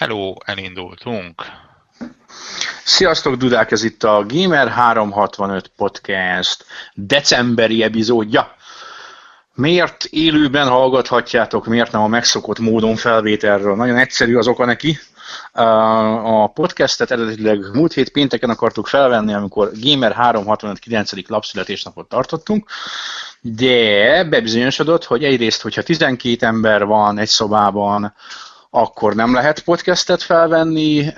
Hello, elindultunk. Sziasztok, Dudák, ez itt a Gamer 365 Podcast decemberi epizódja. Miért élőben hallgathatjátok, miért nem a megszokott módon felvételről? Nagyon egyszerű az oka neki. A podcastet eredetileg múlt hét pénteken akartuk felvenni, amikor Gamer 365 9. lapszületésnapot tartottunk, de bebizonyosodott, hogy egyrészt, hogyha 12 ember van egy szobában, akkor nem lehet podcastet felvenni,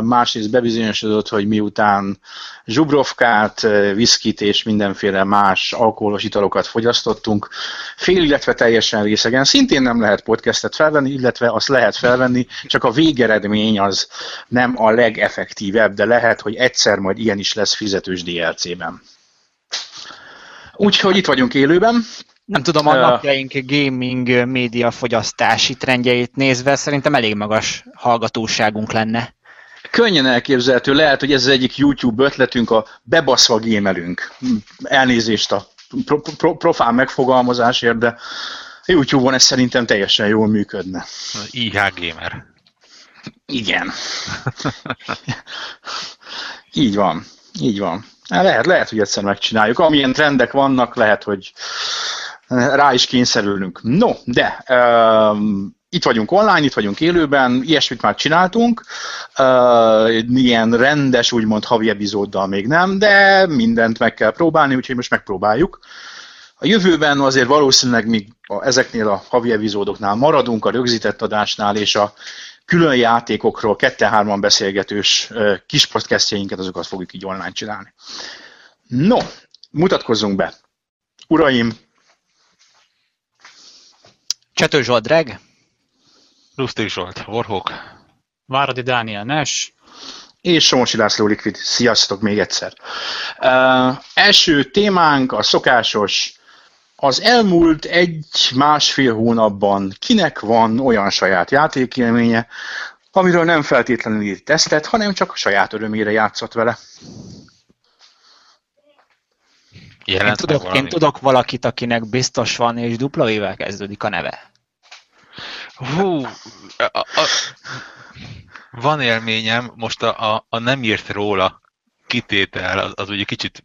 másrészt bebizonyosodott, hogy miután zsubrovkát, viszkit és mindenféle más alkoholos italokat fogyasztottunk, fél, illetve teljesen részegen szintén nem lehet podcastet felvenni, illetve azt lehet felvenni, csak a végeredmény az nem a legeffektívebb, de lehet, hogy egyszer majd ilyen is lesz fizetős DLC-ben. Úgyhogy itt vagyunk élőben, nem tudom, a napjaink gaming média fogyasztási trendjeit nézve szerintem elég magas hallgatóságunk lenne. Könnyen elképzelhető, lehet, hogy ez az egyik YouTube ötletünk, a bebaszva gémelünk. Elnézést a pro- pro- profán megfogalmazásért, de YouTube-on ez szerintem teljesen jól működne. IH Gamer. Igen. így van, így van. Lehet, lehet, hogy egyszer megcsináljuk. Amilyen trendek vannak, lehet, hogy rá is kényszerülünk. No, de um, itt vagyunk online, itt vagyunk élőben, ilyesmit már csináltunk, uh, ilyen rendes, úgymond havi epizóddal még nem, de mindent meg kell próbálni, úgyhogy most megpróbáljuk. A jövőben azért valószínűleg még a, ezeknél a havi epizódoknál maradunk, a rögzített adásnál és a külön játékokról kette-hárman beszélgetős uh, kis podcastjainket, azokat fogjuk így online csinálni. No, mutatkozzunk be. Uraim, Csető Zsolt Dreg. Lustig Zsolt, Warhawk. Váradi Dániel Nes. És Somosi László Liquid. Sziasztok még egyszer. Uh, első témánk a szokásos az elmúlt egy-másfél hónapban kinek van olyan saját játékélménye, amiről nem feltétlenül írt tesztet, hanem csak a saját örömére játszott vele. Én tudok, én tudok valakit, akinek biztos van, és dupla ével kezdődik a neve. Hú, a, a, van élményem, most a, a, a nem írt róla kitétel, az, az ugye kicsit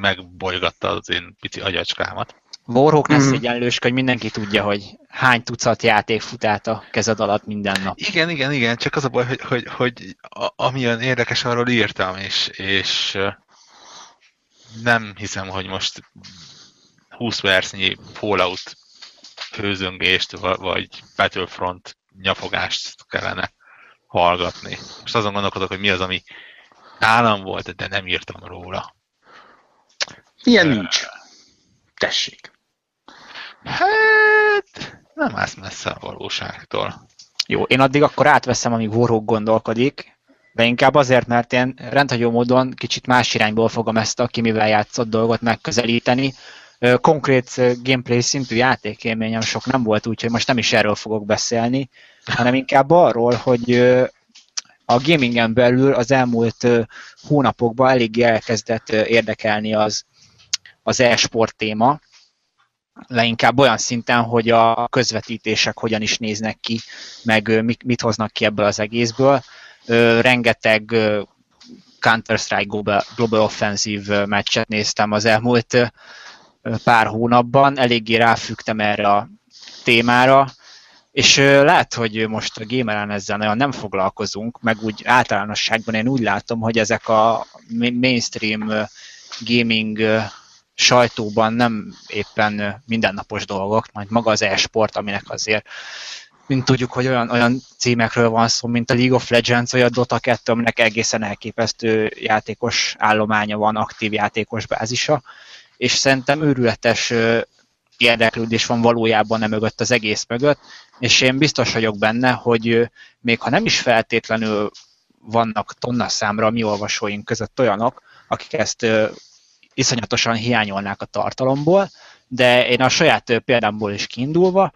megbolygatta az én pici agyacskámat. Warhawk ne mm. szégyenlős, hogy mindenki tudja, hogy hány tucat játék fut át a kezed alatt minden nap. Igen, igen, igen, csak az a baj, hogy, hogy, hogy a, amilyen érdekes, arról írtam, és, és nem hiszem, hogy most 20 percnyi Fallout főzöngést, vagy Battlefront nyafogást kellene hallgatni. Most azon gondolkodok, hogy mi az, ami nálam volt, de nem írtam róla. Ilyen nincs. Tessék. Hát, nem állsz messze a valóságtól. Jó, én addig akkor átveszem, amíg Warhawk gondolkodik, de inkább azért, mert én rendhagyó módon kicsit más irányból fogom ezt a kimivel játszott dolgot megközelíteni. Konkrét gameplay szintű játékélményem sok nem volt, úgyhogy most nem is erről fogok beszélni, hanem inkább arról, hogy a gamingen belül az elmúlt hónapokban elég elkezdett érdekelni az, az e-sport téma, leinkább olyan szinten, hogy a közvetítések hogyan is néznek ki, meg mit hoznak ki ebből az egészből. Rengeteg Counter-Strike Global, Offensive meccset néztem az elmúlt pár hónapban, eléggé ráfügtem erre a témára, és lehet, hogy most a gameren ezzel nagyon nem foglalkozunk, meg úgy általánosságban én úgy látom, hogy ezek a mainstream gaming sajtóban nem éppen mindennapos dolgok, majd maga az e-sport, aminek azért mint tudjuk, hogy olyan, olyan címekről van szó, mint a League of Legends, vagy a Dota 2, aminek egészen elképesztő játékos állománya van, aktív játékos bázisa, és szerintem őrületes érdeklődés van valójában nem mögött az egész mögött, és én biztos vagyok benne, hogy még ha nem is feltétlenül vannak tonna számra a mi olvasóink között olyanok, akik ezt iszonyatosan hiányolnák a tartalomból, de én a saját példámból is kiindulva,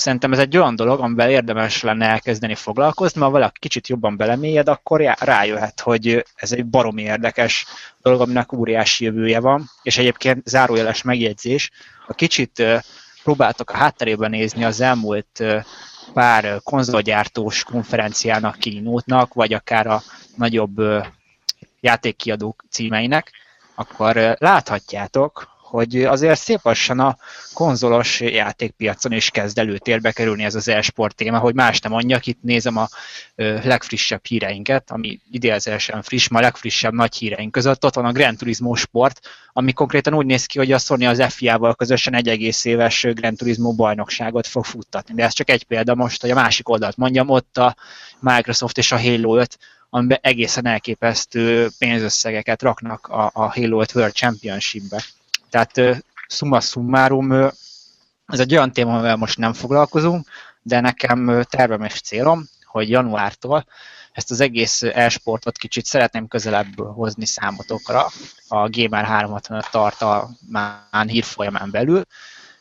Szerintem ez egy olyan dolog, amivel érdemes lenne elkezdeni foglalkozni, ha valaki kicsit jobban belemélyed, akkor rájöhet, hogy ez egy baromi érdekes dolog, aminek óriási jövője van, és egyébként zárójeles megjegyzés, ha kicsit próbáltok a hátterében nézni az elmúlt pár konzolgyártós konferenciának, kínótnak, vagy akár a nagyobb játékkiadók címeinek, akkor láthatjátok, hogy azért szép lassan a konzolos játékpiacon is kezd előtérbe kerülni ez az e-sport téma, hogy más nem mondjak, itt nézem a legfrissebb híreinket, ami idézősen friss, ma a legfrissebb nagy híreink között, ott van a Gran Turismo sport, ami konkrétan úgy néz ki, hogy a Sony az FIA-val közösen egy egész éves Gran Turismo bajnokságot fog futtatni. De ez csak egy példa most, hogy a másik oldalt mondjam, ott a Microsoft és a Halo 5 amiben egészen elképesztő pénzösszegeket raknak a, a Halo 5 World Championship-be. Tehát summa summarum, ez egy olyan téma, amivel most nem foglalkozunk, de nekem tervem és célom, hogy januártól ezt az egész e-sportot kicsit szeretném közelebb hozni számotokra a Gamer 365 tartalmán hírfolyamán belül,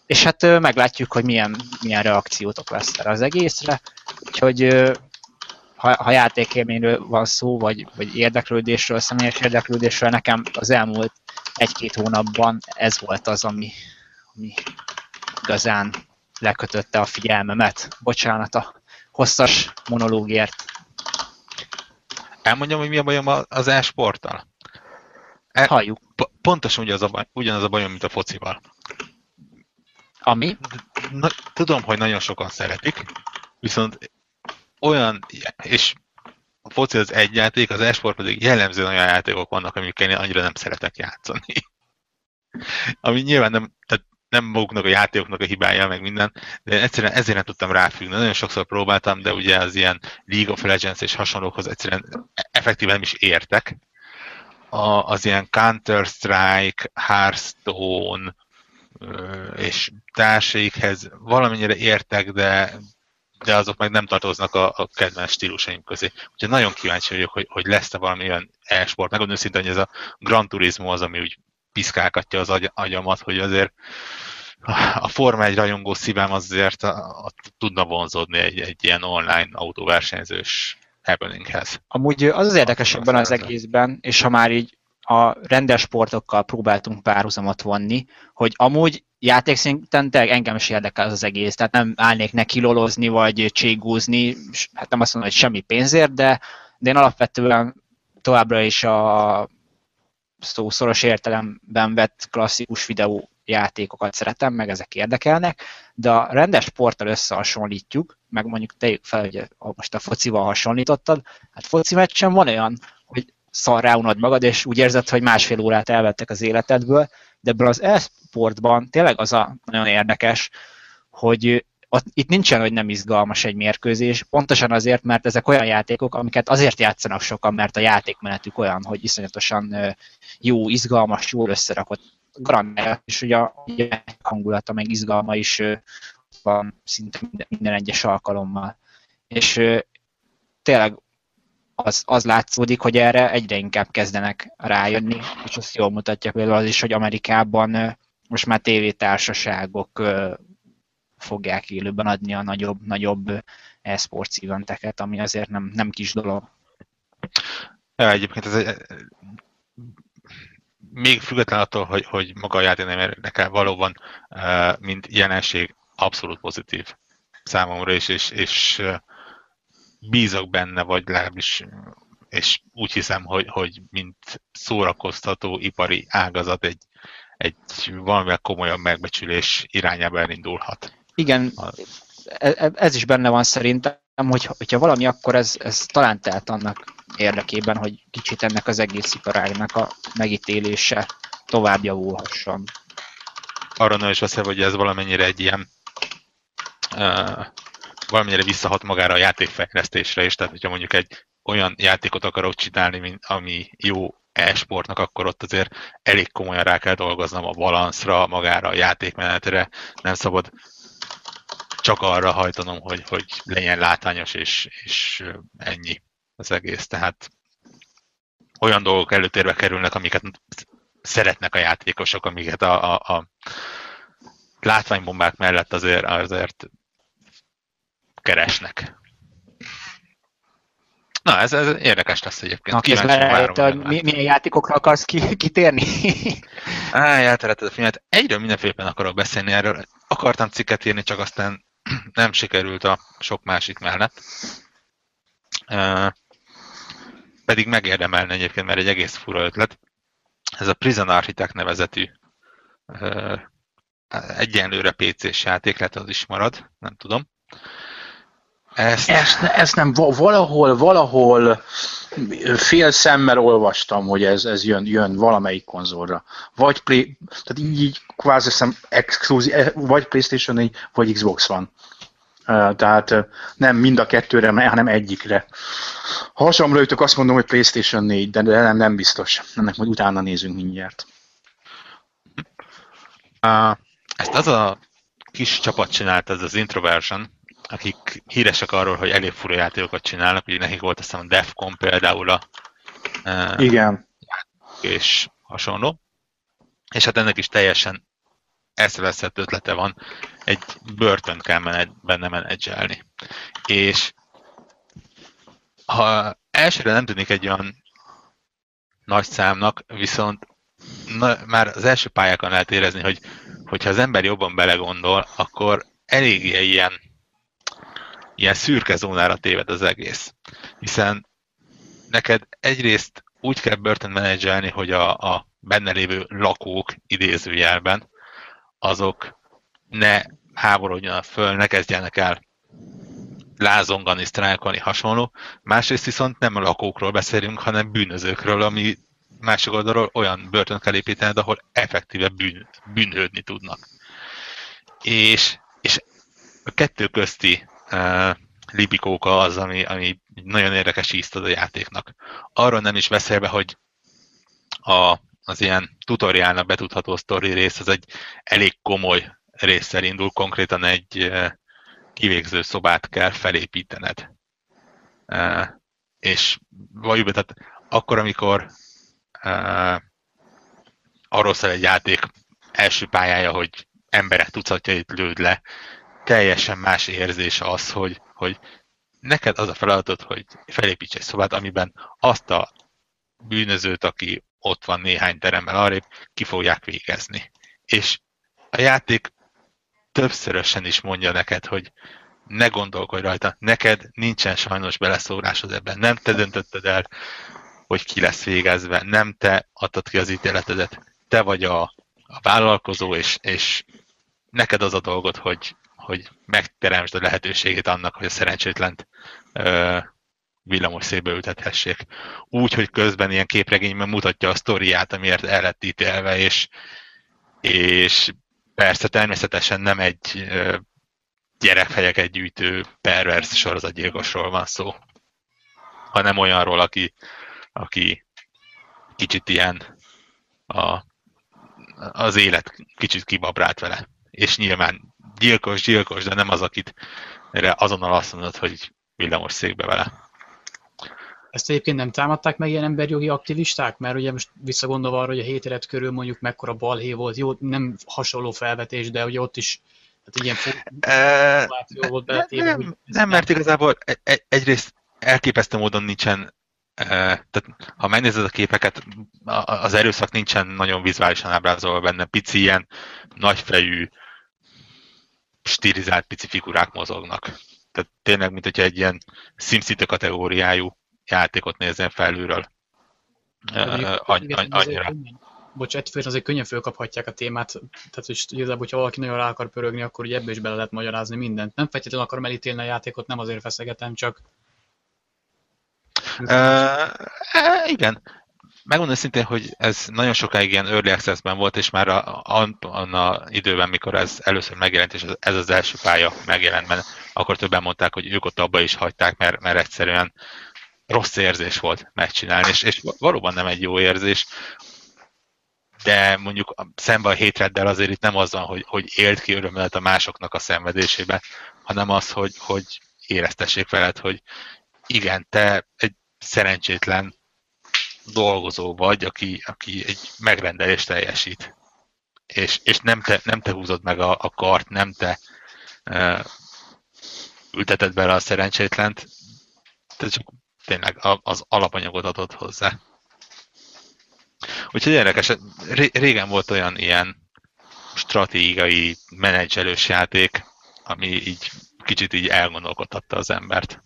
és hát meglátjuk, hogy milyen, milyen reakciótok lesz erre az egészre. Úgyhogy ha, ha játékélményről van szó, vagy, vagy érdeklődésről, személyes érdeklődésről, nekem az elmúlt egy-két hónapban ez volt az, ami, ami igazán lekötötte a figyelmemet. Bocsánat a hosszas monológért. Elmondjam, hogy mi a bajom az e-sporttal? E, Halljuk. Pontosan ugyanaz a, baj, ugyanaz a bajom, mint a focival. Ami? Na, tudom, hogy nagyon sokan szeretik, viszont olyan, és a foci az egy játék, az esport pedig jellemzően olyan játékok vannak, amikkel én annyira nem szeretek játszani. Ami nyilván nem, tehát nem maguknak a játékoknak a hibája, meg minden, de egyszerűen ezért nem tudtam ráfüggni. Nagyon sokszor próbáltam, de ugye az ilyen League of Legends és hasonlókhoz egyszerűen effektíven nem is értek. A, az ilyen Counter-Strike, Hearthstone és társaikhez valamennyire értek, de de azok meg nem tartoznak a, a kedvenc stílusaim közé. Úgyhogy nagyon kíváncsi vagyok, hogy, hogy lesz-e valami olyan e-sport. Megmondom őszintén, hogy ez a Gran Turismo az, ami úgy piszkálkatja az agy, agyamat, hogy azért a Forma egy rajongó szívem azért a, a, tudna vonzódni egy, egy ilyen online autóversenyzős happeninghez. Amúgy az az érdekes ebben az egészben, és ha már így a rendes sportokkal próbáltunk párhuzamot vonni, hogy amúgy játékszinten engem is érdekel az, az egész, tehát nem állnék neki lolozni, vagy cségúzni, hát nem azt mondom, hogy semmi pénzért, de, de én alapvetően továbbra is a szó szoros értelemben vett klasszikus videó játékokat szeretem, meg ezek érdekelnek, de a rendes sporttal összehasonlítjuk, meg mondjuk tegyük fel, hogy most a focival hasonlítottad, hát foci meccsen van olyan, hogy szarrá unod magad, és úgy érzed, hogy másfél órát elvettek az életedből, de ebből az e-sportban tényleg az a nagyon érdekes, hogy ott, itt nincsen, hogy nem izgalmas egy mérkőzés, pontosan azért, mert ezek olyan játékok, amiket azért játszanak sokan, mert a játékmenetük olyan, hogy iszonyatosan jó, izgalmas, jól összerakott garantálja, és ugye a hangulata, meg izgalma is van szinte minden, minden egyes alkalommal. És tényleg az, az látszódik, hogy erre egyre inkább kezdenek rájönni, és azt jól mutatja például az is, hogy Amerikában most már tévétársaságok fogják élőben adni a nagyobb, nagyobb e-sports eventeket, ami azért nem, nem kis dolog. Ja, egyébként ez egy, még független attól, hogy, hogy maga a játék nem érdekel, valóban, mint jelenség abszolút pozitív számomra is, és, és bízok benne, vagy legalábbis és úgy hiszem, hogy, hogy mint szórakoztató ipari ágazat egy, egy valamivel komolyabb megbecsülés irányába elindulhat. Igen, e, e, ez is benne van szerintem, hogy, hogyha valami, akkor ez, ez talán tehet annak érdekében, hogy kicsit ennek az egész iparágnak a megítélése tovább javulhasson. Arra nem is beszél, hogy ez valamennyire egy ilyen uh, valamennyire visszahat magára a játékfejlesztésre is, tehát hogyha mondjuk egy olyan játékot akarok csinálni, mint ami jó e-sportnak, akkor ott azért elég komolyan rá kell dolgoznom a balanszra, magára a játékmenetre, nem szabad csak arra hajtanom, hogy, hogy legyen látványos, és, és ennyi az egész. Tehát olyan dolgok előtérbe kerülnek, amiket szeretnek a játékosok, amiket a, a, a látványbombák mellett azért, azért keresnek. Na, ez, ez érdekes lesz egyébként. Na, Kíváncsi mi, milyen játékokra akarsz ki, kitérni? Á, elteretted a filmet. Egyről mindenféleképpen akarok beszélni erről. Akartam cikket írni, csak aztán nem sikerült a sok másik mellett. Pedig megérdemelne egyébként, mert egy egész fura ötlet. Ez a Prison Architect nevezetű egyenlőre PC-s játék, lehet az is marad, nem tudom. Ezt... Ezt, ezt nem, valahol, valahol fél szemmel olvastam, hogy ez, ez jön, jön valamelyik konzolra. Vagy play, tehát így, így kvázi szem exkluzív, eh, vagy Playstation 4, vagy Xbox van. Tehát nem mind a kettőre, hanem egyikre. Ha hasonló ütök, azt mondom, hogy Playstation 4, de nem, nem biztos. Ennek majd utána nézünk mindjárt. Uh, ezt az a kis csapat csinált, ez az Introversion, akik híresek arról, hogy elég fura játékokat csinálnak, ugye nekik volt azt hiszem a Defcon például a uh, Igen. és hasonló. És hát ennek is teljesen eszeveszett ötlete van, egy börtön kell mened, benne menedzselni. És ha elsőre nem tűnik egy olyan nagy számnak, viszont na, már az első pályákon lehet érezni, hogy hogyha az ember jobban belegondol, akkor eléggé ilyen, ilyen szürke zónára téved az egész. Hiszen neked egyrészt úgy kell börtön menedzselni, hogy a, a benne lévő lakók idézőjelben, azok ne háborodjanak föl, ne kezdjenek el lázongani, sztrájkolni, hasonló. Másrészt viszont nem a lakókról beszélünk, hanem bűnözőkről, ami másik oldalról olyan börtönt kell építeni, ahol effektíve bűn, bűnhődni tudnak. És, és a kettő közti uh, libikóka az, ami, ami nagyon érdekes ízt ad a játéknak. Arról nem is beszélve, hogy a, az ilyen tutoriálnak betudható sztori rész, az egy elég komoly résszel indul, konkrétan egy kivégző szobát kell felépítened. És valójában, tehát akkor, amikor arról szól egy játék első pályája, hogy emberek tucatjait lőd le, teljesen más érzés az, hogy, hogy neked az a feladatod, hogy felépíts egy szobát, amiben azt a bűnözőt, aki ott van néhány teremmel arrébb, ki fogják végezni. És a játék többszörösen is mondja neked, hogy ne gondolkodj rajta, neked nincsen sajnos beleszólásod ebben, nem te döntötted el, hogy ki lesz végezve, nem te adtad ki az ítéletedet, te vagy a, a vállalkozó, és, és neked az a dolgod, hogy, hogy megteremtsd a lehetőségét annak, hogy a szerencsétlent villamos szébe ültethessék. Úgy, hogy közben ilyen képregényben mutatja a sztoriát, amiért el lett ítélve, és, és persze természetesen nem egy ö, gyerekfejeket gyűjtő pervers sorozatgyilkosról van szó, hanem olyanról, aki, aki kicsit ilyen a, az élet kicsit kibabrált vele. És nyilván gyilkos, gyilkos, de nem az, akit erre azonnal azt mondod, hogy villamos székbe vele. Ezt egyébként nem támadták meg ilyen emberjogi aktivisták? Mert ugye most visszagondolva arra, hogy a 7 élet körül mondjuk mekkora balhé volt, jó, nem hasonló felvetés, de ugye ott is hát ilyen e, volt beletéve, nem, nem, nem, mert igazából egy, egyrészt elképesztő módon nincsen tehát ha megnézed a képeket, az erőszak nincsen nagyon vizuálisan ábrázolva benne, pici ilyen nagyfejű, stilizált pici figurák mozognak. Tehát tényleg, mint hogyha egy ilyen SimCity kategóriájú játékot nézzen felülről. annyira. Bocs, ettől azért könnyen fölkaphatják a témát, tehát hogy igazából, hogyha valaki nagyon rá akar pörögni, akkor ugye ebből is bele lehet magyarázni mindent. Nem feltétlenül akarom elítélni a játékot, nem azért feszegetem, csak Uh, igen. Megmondom szintén, hogy ez nagyon sokáig ilyen early access-ben volt, és már a, a, a időben, mikor ez először megjelent, és ez az első pálya megjelent, mert akkor többen mondták, hogy ők ott abba is hagyták, mert, mert egyszerűen rossz érzés volt megcsinálni, és, és valóban nem egy jó érzés, de mondjuk szemben a hétreddel azért itt nem az van, hogy, hogy élt ki örömölet a másoknak a szenvedésébe, hanem az, hogy, hogy éreztessék veled, hogy igen, te egy szerencsétlen dolgozó vagy, aki, aki egy megrendelést teljesít. És, és nem, te, nem te húzod meg a, a kart, nem te uh, ülteted bele a szerencsétlent, te csak tényleg az alapanyagot adott hozzá. Úgyhogy érdekes, régen volt olyan ilyen stratégiai menedzselős játék, ami így kicsit így elgondolkodtatta az embert.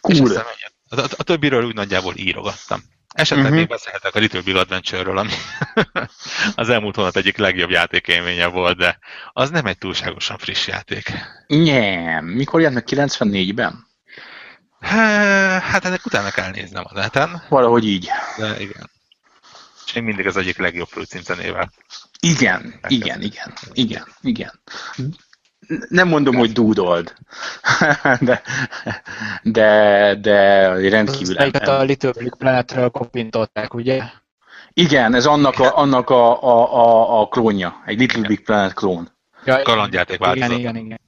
Cool. A, a, a többiről úgy nagyjából írogattam. Esetleg uh-huh. még beszélhetek a Little Big Adventure-ről, ami az elmúlt hónap egyik legjobb játékélménye volt, de az nem egy túlságosan friss játék. Nem. Mikor jött meg 94-ben? Hát ennek utána kell néznem a neten. Valahogy így. De igen. És még mindig az egyik legjobb főcincenével. Igen, igen, igen, igen, igen. Nem mondom, hogy dúdold, de, de, de rendkívül... Melyiket a Little Big Planetről kopintották, ugye? Igen, ez annak a, annak a, a, a, a klónja, egy Little Big Planet klón. Ja, Kalandjáték változat. Igen, igen, igen.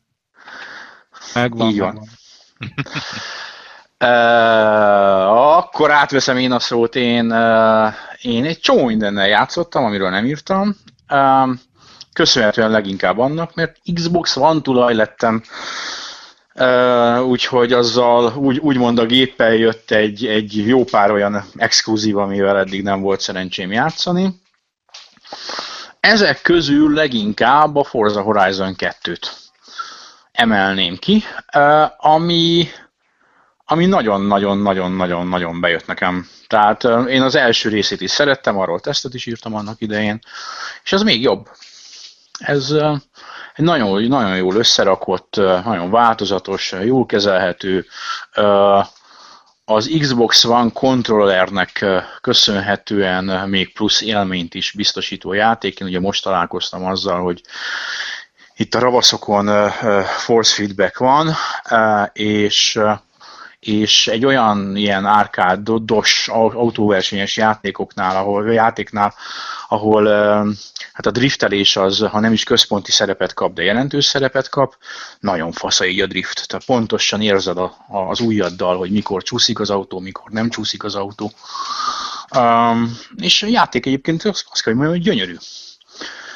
Megvan, Így van. megvan. Uh, akkor átveszem én a szót, én, uh, én egy csomó mindennel játszottam, amiről nem írtam. Uh, köszönhetően leginkább annak, mert Xbox One tulaj lettem, uh, úgyhogy azzal úgy, úgymond a géppel jött egy, egy jó pár olyan exkluzív, amivel eddig nem volt szerencsém játszani. Ezek közül leginkább a Forza Horizon 2-t emelném ki, uh, ami ami nagyon-nagyon-nagyon-nagyon-nagyon bejött nekem. Tehát uh, én az első részét is szerettem, arról tesztet is írtam annak idején, és ez még jobb. Ez egy nagyon, nagyon jól összerakott, nagyon változatos, jól kezelhető, az Xbox One kontrollernek köszönhetően még plusz élményt is biztosító játék. Én ugye most találkoztam azzal, hogy itt a ravaszokon force feedback van, és és egy olyan ilyen árkádos autóversenyes játékoknál, ahol játéknál, ahol hát a driftelés az, ha nem is központi szerepet kap, de jelentős szerepet kap, nagyon fasza így a drift. Tehát pontosan érzed a, az ujjaddal, hogy mikor csúszik az autó, mikor nem csúszik az autó. Um, és a játék egyébként azt kell, hogy mondjam, hogy gyönyörű.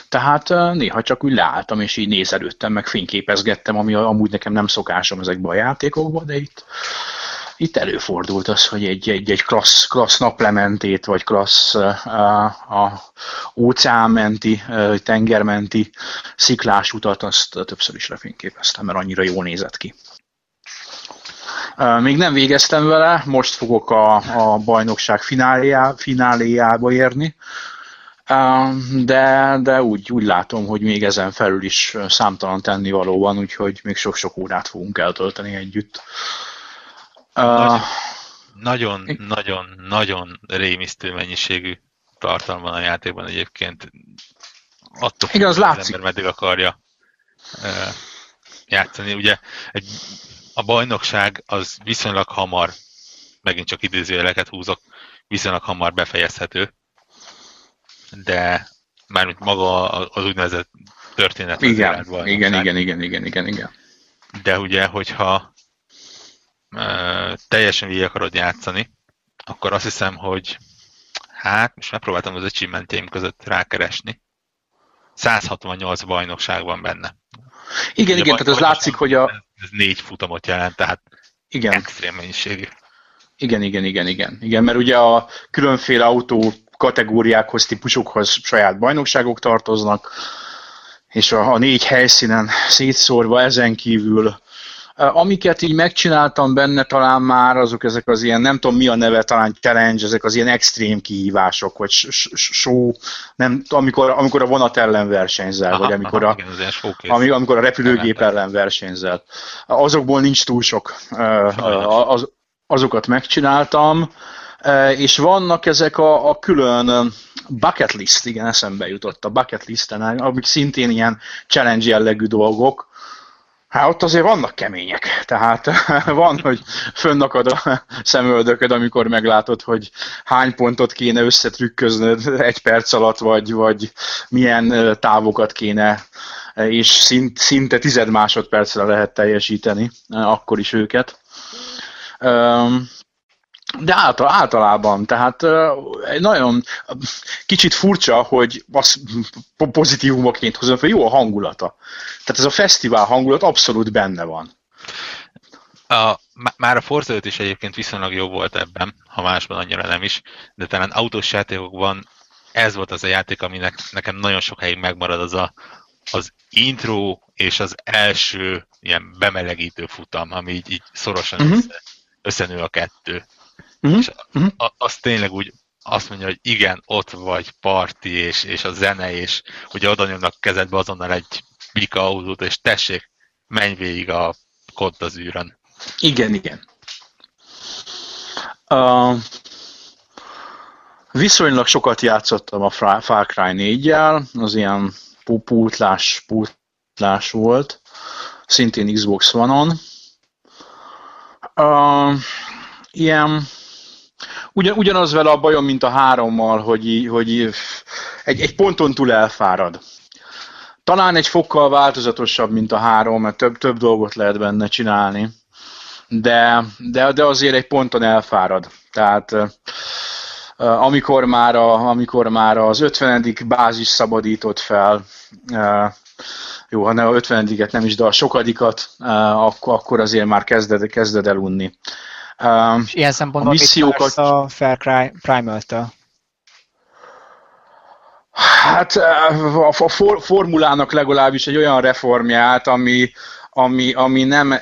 Tehát néha csak úgy leálltam, és így nézelődtem, meg fényképezgettem, ami amúgy nekem nem szokásom ezekben a játékokban, de itt, itt előfordult az, hogy egy, egy, egy klassz, klassz naplementét, vagy klassz a, a óceánmenti, tengermenti sziklás utat, azt többször is lefényképeztem, mert annyira jól nézett ki. Még nem végeztem vele, most fogok a, a bajnokság fináléjá, fináléjába érni, de, de úgy, úgy látom, hogy még ezen felül is számtalan tennivaló van, úgyhogy még sok-sok órát fogunk eltölteni együtt. Nagyon, nagyon, nagyon rémisztő mennyiségű tartalma van a játékban egyébként. Attól Igen, az látszik. ember meddig akarja uh, játszani. Ugye egy, a bajnokság az viszonylag hamar, megint csak idézőjeleket húzok, viszonylag hamar befejezhető de mármint maga az úgynevezett történet. Igen, igen, igen, igen, igen, igen, igen. De ugye, hogyha teljesen végig akarod játszani, akkor azt hiszem, hogy hát, most megpróbáltam az achievementjeim között rákeresni. 168 bajnokság van benne. Igen, Ugye igen, tehát ez látszik, hogy a... Ez négy futamot jelent, tehát igen. extrém mennyiségű. Igen, igen, igen, igen, igen, mert ugye a különféle autó kategóriákhoz, típusokhoz saját bajnokságok tartoznak, és a, a négy helyszínen szétszórva ezen kívül Amiket így megcsináltam benne talán már, azok ezek az ilyen, nem tudom mi a neve, talán challenge, ezek az ilyen extrém kihívások, vagy show, nem, amikor, amikor a vonat ellen versenyzel, aha, vagy amikor, aha, a, igen, amikor a repülőgép ellen versenyzel. Azokból nincs túl sok. Az, azokat megcsináltam. És vannak ezek a, a külön bucket list, igen, eszembe jutott a bucket listen, amik szintén ilyen challenge jellegű dolgok, Hát ott azért vannak kemények, tehát van, hogy fönnakad a szemöldököd, amikor meglátod, hogy hány pontot kéne összetrükköznöd egy perc alatt, vagy, vagy milyen távokat kéne, és szint, szinte tized másodpercre lehet teljesíteni, akkor is őket de által, általában, tehát nagyon kicsit furcsa, hogy az pozitívumoként hozom hogy jó a hangulata. Tehát ez a fesztivál hangulat abszolút benne van. A, már a Forza 5 is egyébként viszonylag jó volt ebben, ha másban annyira nem is, de talán autós játékokban ez volt az a játék, aminek nekem nagyon sokáig megmarad az a, az intro és az első ilyen bemelegítő futam, ami így, így szorosan uh-huh. össze, összenő a kettő. Uh-huh. És uh-huh. A, az tényleg úgy azt mondja, hogy igen, ott vagy, parti, és, és a zene, és hogy oda nyomnak kezedbe azonnal egy bika autót, és tessék, menj végig a kott az űrön. Igen, igen. Uh, viszonylag sokat játszottam a Far Cry 4-jel, az ilyen pultlás, pultlás volt, szintén Xbox One-on. Uh, ilyen ugyan, ugyanaz vele a bajom, mint a hárommal, hogy, hogy egy, egy ponton túl elfárad. Talán egy fokkal változatosabb, mint a három, mert több, több dolgot lehet benne csinálni. De, de, de azért egy ponton elfárad. Tehát amikor már, a, amikor már az 50. bázis szabadított fel, jó, ha ne a 50 nem is, de a sokadikat, akkor, akkor azért már kezded, kezded el unni. És ilyen szempontból a missziókat... a Far Cry Primal-től? Hát a for, formulának legalábbis egy olyan reformját, ami, ami, ami nem,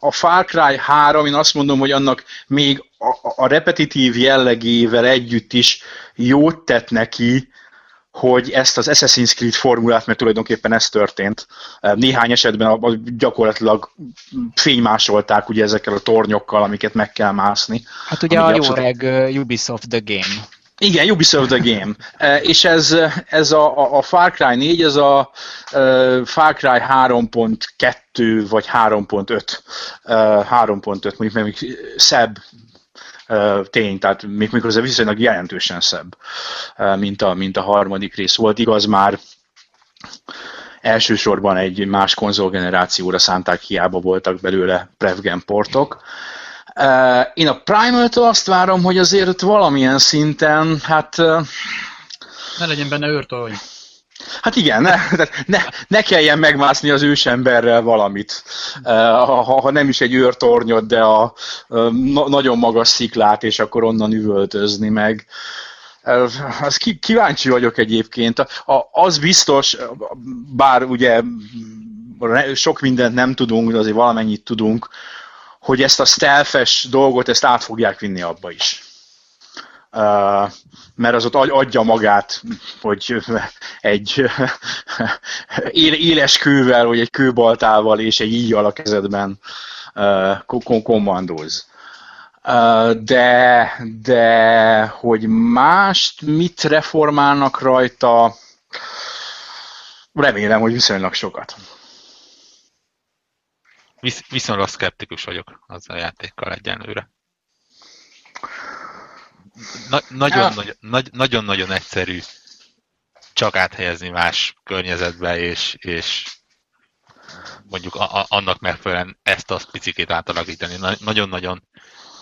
a Far Cry 3, én azt mondom, hogy annak még a, a repetitív jellegével együtt is jót tett neki, hogy ezt az Assassin's Creed formulát, mert tulajdonképpen ez történt, néhány esetben gyakorlatilag fénymásolták ugye ezekkel a tornyokkal, amiket meg kell mászni. Hát ugye a jó reg Ubisoft The Game. Igen, Ubisoft The Game. és ez, ez a, a Far Cry 4, ez a Far Cry 3.2 vagy 3.5. 3.5, mondjuk még szebb tény, tehát még mikor viszonylag jelentősen szebb, mint a, mint a harmadik rész volt. Igaz már elsősorban egy más konzolgenerációra szánták, hiába voltak belőle Prevgen portok. Én a Primal-től azt várom, hogy azért valamilyen szinten, hát... Ne legyen benne őrtorony. Hát igen, ne, ne, ne kelljen megmászni az ősemberrel valamit. Ha, ha nem is egy őrtornyot, de a, a nagyon magas sziklát, és akkor onnan üvöltözni meg. Az kíváncsi vagyok egyébként. A, az biztos, bár ugye sok mindent nem tudunk, de azért valamennyit tudunk, hogy ezt a stealth dolgot, ezt át fogják vinni abba is mert az ott adja magát, hogy egy éles kővel, vagy egy kőbaltával és egy íjjal a kezedben kommandóz. De, de hogy mást mit reformálnak rajta, remélem, hogy viszonylag sokat. Visz, viszonylag szkeptikus vagyok az a játékkal egyenlőre nagyon-nagyon egyszerű csak áthelyezni más környezetbe, és, és mondjuk a, a, annak megfelelően ezt a picikét átalakítani. Nagyon-nagyon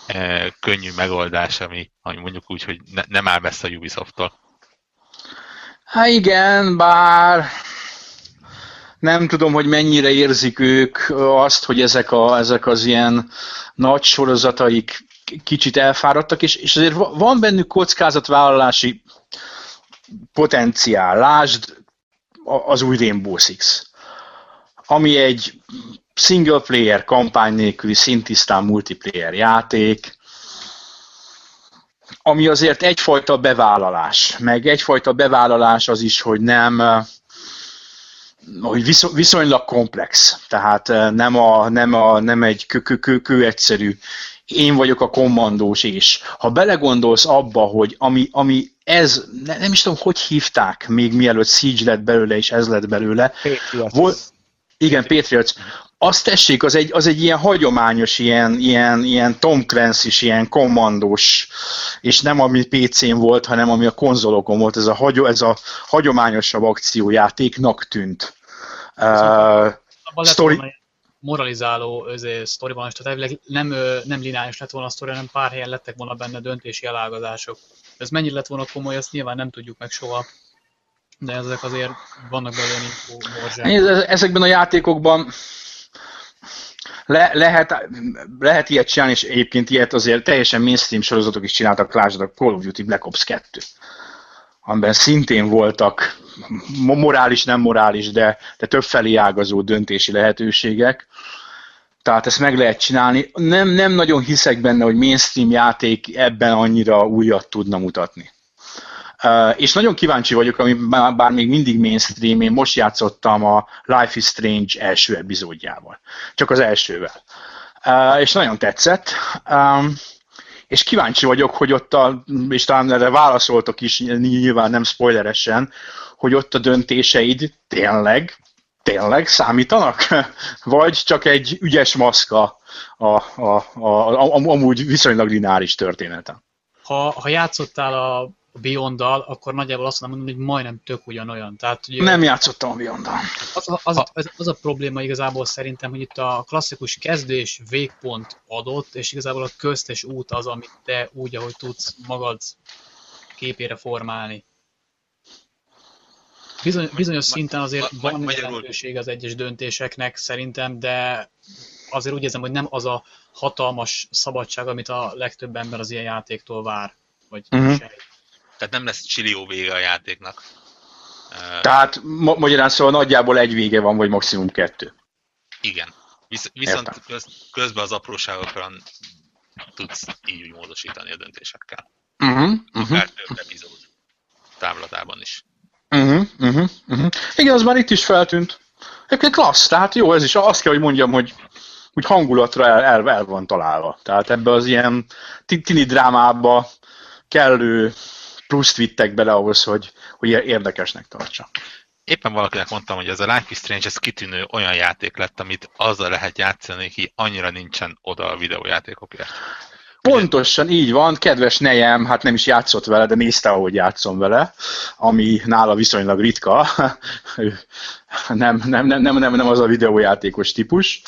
e, könnyű megoldás, ami, ami mondjuk úgy, hogy ne, nem áll messze a Ubisoft-tól. Hát igen, bár nem tudom, hogy mennyire érzik ők azt, hogy ezek, a, ezek az ilyen nagy sorozataik kicsit elfáradtak, és, és azért van bennük kockázatvállalási potenciál. Lásd az új Rainbow Six, ami egy single player, kampány nélküli, szintisztán multiplayer játék, ami azért egyfajta bevállalás, meg egyfajta bevállalás az is, hogy nem, hogy viszonylag komplex, tehát nem, a, nem, a, nem egy kő, kő, kő, kő egyszerű én vagyok a kommandós is. Ha belegondolsz abba, hogy ami, ami ez, ne, nem is tudom, hogy hívták még mielőtt Siege lett belőle, és ez lett belőle. Volt, igen, Patriots. Azt tessék, az egy, az egy ilyen hagyományos, ilyen, ilyen, ilyen Tom Clancy is, ilyen kommandós, és nem ami PC-n volt, hanem ami a konzolokon volt, ez a, hagy, ez a hagyományosabb akciójátéknak tűnt. Uh, story moralizáló sztoriban, és tehát nem, nem lineáris lett volna a sztori, hanem pár helyen lettek volna benne döntési elágazások. Ez mennyire lett volna komoly, ezt nyilván nem tudjuk meg soha, de ezek azért vannak belőle info Ezekben a játékokban le, lehet, lehet ilyet csinálni, és egyébként ilyet azért teljesen mainstream sorozatok is csináltak, lásd a Call of Duty Black Ops 2 amiben szintén voltak morális, nem morális, de, de többfelé ágazó döntési lehetőségek. Tehát ezt meg lehet csinálni. Nem, nem nagyon hiszek benne, hogy mainstream játék ebben annyira újat tudna mutatni. Uh, és nagyon kíváncsi vagyok, ami bár még mindig mainstream, én most játszottam a Life is Strange első epizódjával. Csak az elsővel. Uh, és nagyon tetszett. Um, és kíváncsi vagyok, hogy ott a, és talán erre válaszoltok is, nyilván nem spoileresen, hogy ott a döntéseid tényleg, tényleg számítanak? Vagy csak egy ügyes maszka a, a, a, a, amúgy viszonylag lineáris története? Ha, ha játszottál a a beyond akkor nagyjából azt mondom, hogy majdnem tök ugyanolyan. Tehát, ugye, nem játszottam a beyond az, a, az, az, az, a probléma igazából szerintem, hogy itt a klasszikus kezdő és végpont adott, és igazából a köztes út az, amit te úgy, ahogy tudsz magad képére formálni. Bizony, bizonyos szinten azért van jelentőség az egyes döntéseknek szerintem, de azért úgy érzem, hogy nem az a hatalmas szabadság, amit a legtöbb ember az ilyen játéktól vár. Vagy uh-huh. Tehát nem lesz csillió vége a játéknak. Tehát ma- magyarán szóval nagyjából egy vége van, vagy maximum kettő. Igen. Visz- viszont köz- közben az apróságokra tudsz így módosítani a döntésekkel. Uh-huh, uh-huh. Akár több epizód távlatában is. Uh-huh, uh-huh, uh-huh. Igen, az már itt is feltűnt. Egyébként klassz, tehát jó, ez is azt kell, hogy mondjam, hogy úgy hangulatra el, el, el van találva. Tehát ebbe az ilyen tini drámába kellő pluszt vittek bele ahhoz, hogy, hogy érdekesnek tartsa. Éppen valakinek mondtam, hogy ez a Life is Strange, ez kitűnő olyan játék lett, amit azzal lehet játszani, ki annyira nincsen oda a videójátékokért. Pontosan így van, kedves nejem, hát nem is játszott vele, de nézte, ahogy játszom vele, ami nála viszonylag ritka. nem, nem, nem, nem, nem, az a videójátékos típus.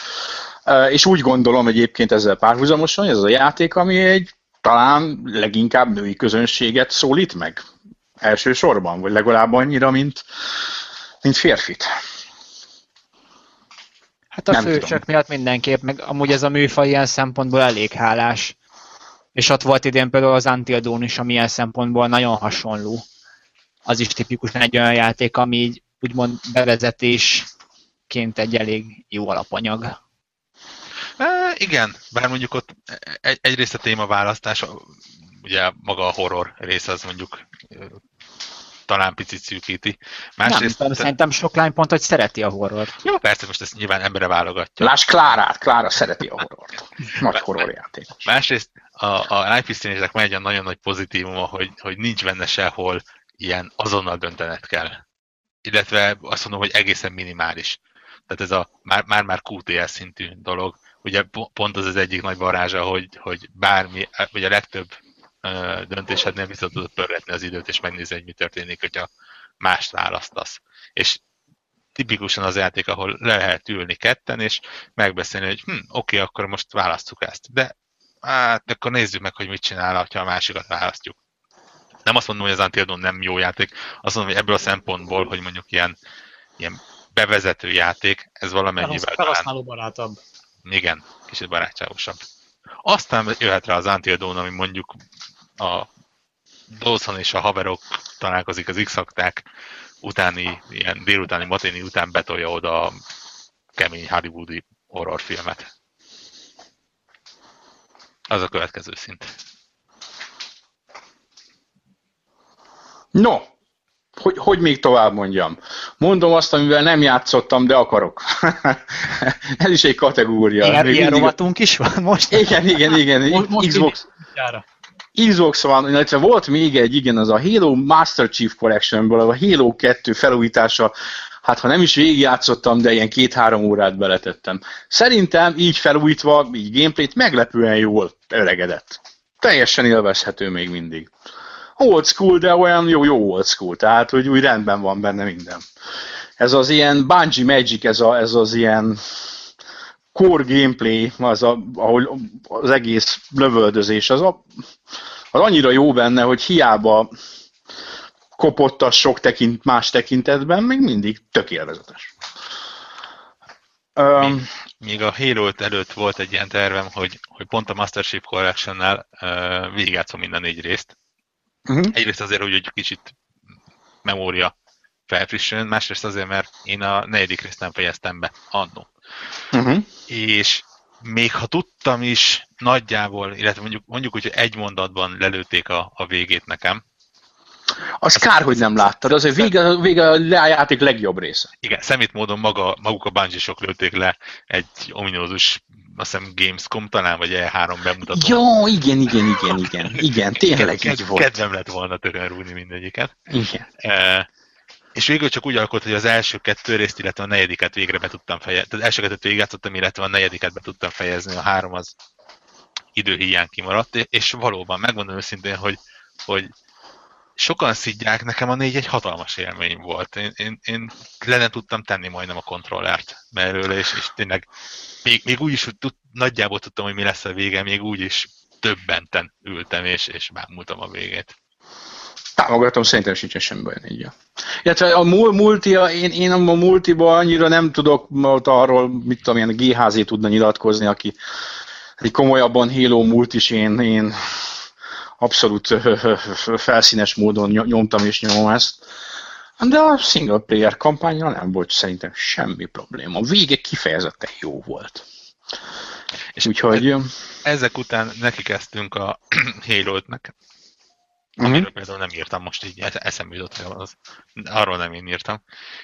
És úgy gondolom egyébként ezzel párhuzamosan, ez a játék, ami egy talán leginkább női közönséget szólít meg elsősorban, vagy legalább annyira, mint, mint férfit. Hát a Nem fősök tudom. miatt mindenképp, meg amúgy ez a műfaj ilyen szempontból elég hálás. És ott volt idén például az Until Dawn is, ami ilyen szempontból nagyon hasonló. Az is tipikusan egy olyan játék, ami így úgymond bevezetésként egy elég jó alapanyag. E, igen, bár mondjuk ott egy, egyrészt a témaválasztás, ugye maga a horror rész az mondjuk talán picit szűkíti. Másrészt, nem, te... szerintem sok lány pont, hogy szereti a horror. Jó, persze, most ezt nyilván embere válogatja. Láss Klárát, Klára szereti a horrort. Nagy horrorjátékos. Másrészt a, a Life is Strange-nek megy egy nagyon nagy pozitívuma, hogy, hogy nincs benne sehol ilyen azonnal döntened kell. Illetve azt mondom, hogy egészen minimális. Tehát ez a már-már QTS szintű dolog, ugye pont az az egyik nagy varázsa, hogy, hogy bármi, vagy a legtöbb döntésednél vissza tudod pörgetni az időt, és megnézni, hogy mi történik, hogyha mást választasz. És tipikusan az játék, ahol le lehet ülni ketten, és megbeszélni, hogy hm, oké, akkor most választjuk ezt. De hát akkor nézzük meg, hogy mit csinál, ha a másikat választjuk. Nem azt mondom, hogy az Until nem jó játék, azt mondom, hogy ebből a szempontból, hogy mondjuk ilyen, ilyen bevezető játék, ez valamennyivel Felhasználó barátabb. Igen, kicsit barátságosabb. Aztán jöhet rá az Until Dawn, ami mondjuk a Dawson és a haverok találkozik az x utáni, ilyen délutáni maténi után betolja oda a kemény hollywoodi horrorfilmet. Az a következő szint. No, hogy, hogy még tovább mondjam? Mondom azt, amivel nem játszottam, de akarok. Ez is egy kategória. Ilyen, még ilyen rovatunk is van most? Igen, igen, igen. Most, Xbox. Xbox van, illetve volt még egy, igen, az a Halo Master Chief Collectionből, a Halo 2 felújítása, hát ha nem is végigjátszottam, de ilyen két-három órát beletettem. Szerintem így felújítva, így gameplayt meglepően jól öregedett. Teljesen élvezhető még mindig old school, de olyan jó, jó old school, tehát hogy úgy rendben van benne minden. Ez az ilyen Bungie Magic, ez, a, ez az ilyen core gameplay, az a, ahol az egész lövöldözés, az, a, az annyira jó benne, hogy hiába kopott a sok tekint, más tekintetben, még mindig tökéletes. Um, még a Halo előtt volt egy ilyen tervem, hogy, hogy pont a Master Chief Collection-nál uh, végigjátszom minden négy részt, Uh-huh. Egyrészt azért, hogy egy kicsit memória felfrissüljön, másrészt azért, mert én a negyedik részt nem fejeztem be annó. Uh-huh. És még ha tudtam is nagyjából, illetve mondjuk, mondjuk úgy, hogy egy mondatban lelőtték a, a végét nekem, Az kár, hogy nem láttad, azért vége, vége a játék legjobb része. igen, szemét módon maga, maguk a bungie lőtték le egy ominózus, azt hiszem Gamescom talán, vagy E3 bemutató. Jó, igen, igen, igen, igen, igen, tényleg Ked- így volt. Kedvem lett volna törön rúgni mindegyiket. Igen. E, és végül csak úgy alakult, hogy az első kettő részt, illetve a negyediket végre be tudtam fejezni. Tehát az első kettőt végigjátszottam, illetve a negyediket be tudtam fejezni, a három az időhiány kimaradt, és valóban megmondom őszintén, hogy, hogy sokan szidják, nekem a négy egy hatalmas élmény volt. Én, én, én le tudtam tenni majdnem a kontrollert belőle, és, és tényleg még, még úgy is hogy tud, nagyjából tudtam, hogy mi lesz a vége, még úgy is többenten ültem, és, és bámultam a végét. Támogatom, szerintem sincsen semmi baj így. Illetve a mul- multia, én, én a multiba annyira nem tudok ott arról, mit tudom, ilyen GHZ tudna nyilatkozni, aki egy komolyabban Halo múlt én, én abszolút felszínes módon ny- nyomtam és nyomom ezt. De a single player kampányra nem volt szerintem semmi probléma. A vége kifejezetten jó volt. És Úgyhogy... ezek után neki kezdtünk a Halo-nek, Mhm. amiről például nem írtam most így, esze- eszembe jutott, az, arról nem én írtam.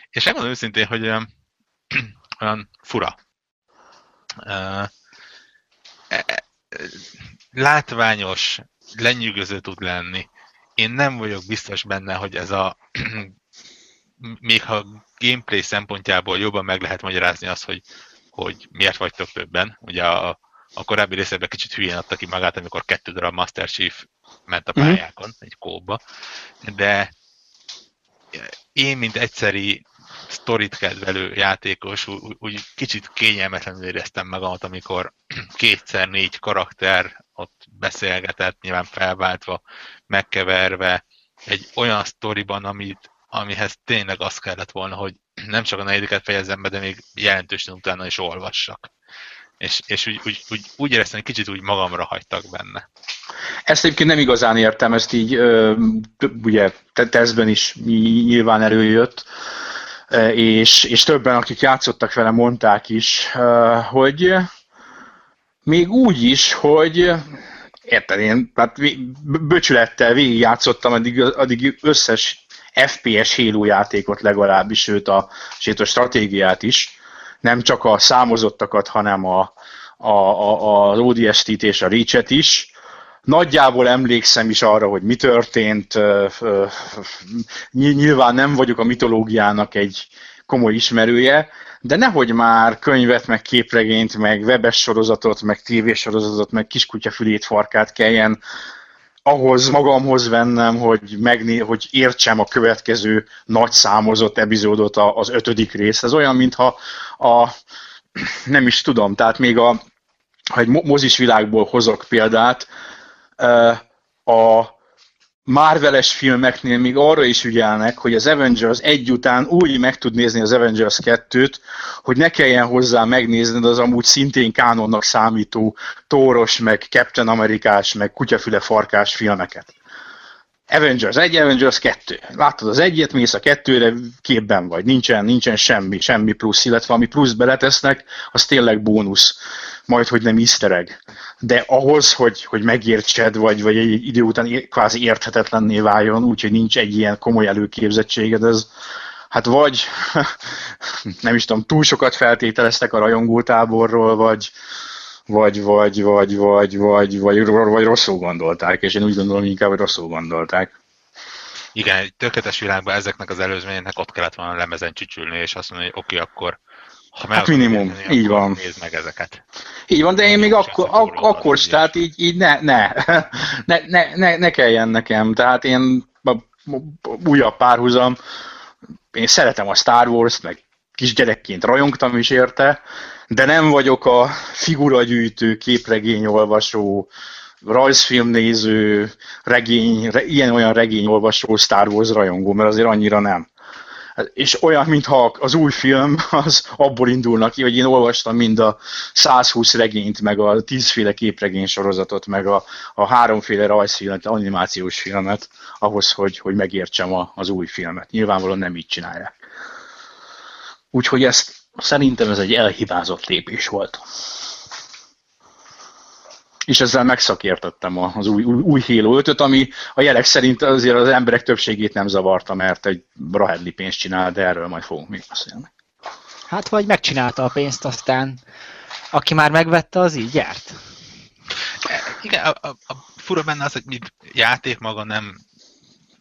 És megmondom őszintén, hogy olyan, olyan fura. Uh, látványos, lenyűgöző tud lenni. Én nem vagyok biztos benne, hogy ez a még ha gameplay szempontjából jobban meg lehet magyarázni azt, hogy, hogy miért vagytok többen. Ugye a, a korábbi részekben kicsit hülyén adta ki magát, amikor kettő darab Master Chief ment a Mhm. pályákon, uh-huh. egy kóba, de én, mint egyszeri sztorit kedvelő játékos, úgy, úgy kicsit kényelmetlenül éreztem magamat, amikor kétszer négy karakter ott beszélgetett, nyilván felváltva, megkeverve, egy olyan sztoriban, amit, amihez tényleg az kellett volna, hogy nem csak a negyediket fejezzem be, de még jelentősen utána is olvassak. És, és úgy, úgy, úgy, úgy éreztem, hogy kicsit úgy magamra hagytak benne. Ezt egyébként nem igazán értem, ezt így ö, ugye te- tesztben is ny- nyilván előjött, és, és többen, akik játszottak vele, mondták is, ö, hogy még úgy is, hogy érted, én hát böcsülettel végigjátszottam addig, addig összes FPS Halo játékot legalábbis, sőt a, sőt a stratégiát is, nem csak a számozottakat, hanem a, a, a, az ODST-t és a Reach-et is, Nagyjából emlékszem is arra, hogy mi történt. Nyilván nem vagyok a mitológiának egy komoly ismerője, de nehogy már könyvet, meg képregényt, meg webes sorozatot, meg tévésorozatot, meg kiskutyafülét farkát kelljen ahhoz magamhoz vennem, hogy, megné, hogy értsem a következő nagy számozott epizódot, az ötödik rész. Ez olyan, mintha a, nem is tudom, tehát még a, ha egy mo- mozis világból hozok példát, a Marveles filmeknél még arra is ügyelnek, hogy az Avengers egy után úgy meg tud nézni az Avengers 2-t, hogy ne kelljen hozzá megnézned az amúgy szintén kánonnak számító Tóros, meg Captain Amerikás, meg Kutyafüle farkás filmeket. Avengers 1, Avengers 2. Láttad az egyet, mész a kettőre, képben vagy. Nincsen, nincsen semmi, semmi plusz, illetve ami plusz beletesznek, az tényleg bónusz. Majd, hogy nem easter egg. De ahhoz, hogy, hogy megértsed, vagy, vagy egy idő után é- kvázi érthetetlenné váljon, úgyhogy nincs egy ilyen komoly előképzettséged, ez hát vagy nem is tudom, túl sokat feltételeztek a rajongótáborról, vagy, vagy, vagy, vagy, vagy, vagy, vagy, vagy rosszul gondolták, és én úgy gondolom inkább, hogy rosszul gondolták. Igen, egy tökéletes világban ezeknek az előzményeknek ott kellett volna a lemezen csücsülni, és azt mondani, hogy oké, okay, akkor ha Hát minimum, érteni, így van. Nézd meg ezeket. Így van, de én még És akkor, ak- akkor tehát így, így ne, ne, ne, ne, ne, ne kelljen nekem, tehát én újabb párhuzam, én szeretem a Star Wars-t, meg kisgyerekként rajongtam is érte, de nem vagyok a figuragyűjtő, képregényolvasó, rajzfilmnéző, regény, re, ilyen-olyan regényolvasó Star Wars rajongó, mert azért annyira nem. És olyan, mintha az új film az abból indulnak ki, hogy én olvastam mind a 120 regényt, meg a 10 féle képregény sorozatot, meg a, a háromféle rajzfilmet, animációs filmet, ahhoz, hogy, hogy megértsem a, az új filmet. Nyilvánvalóan nem így csinálják. Úgyhogy ezt szerintem ez egy elhibázott lépés volt. És ezzel megszakértettem az új, új, új Halo 5 ami a jelek szerint azért az emberek többségét nem zavarta, mert egy rahedli pénzt csinál, de erről majd fogunk még beszélni. Hát vagy megcsinálta a pénzt, aztán aki már megvette, az így járt. Igen, a, a, a fura benne az, hogy játék maga nem,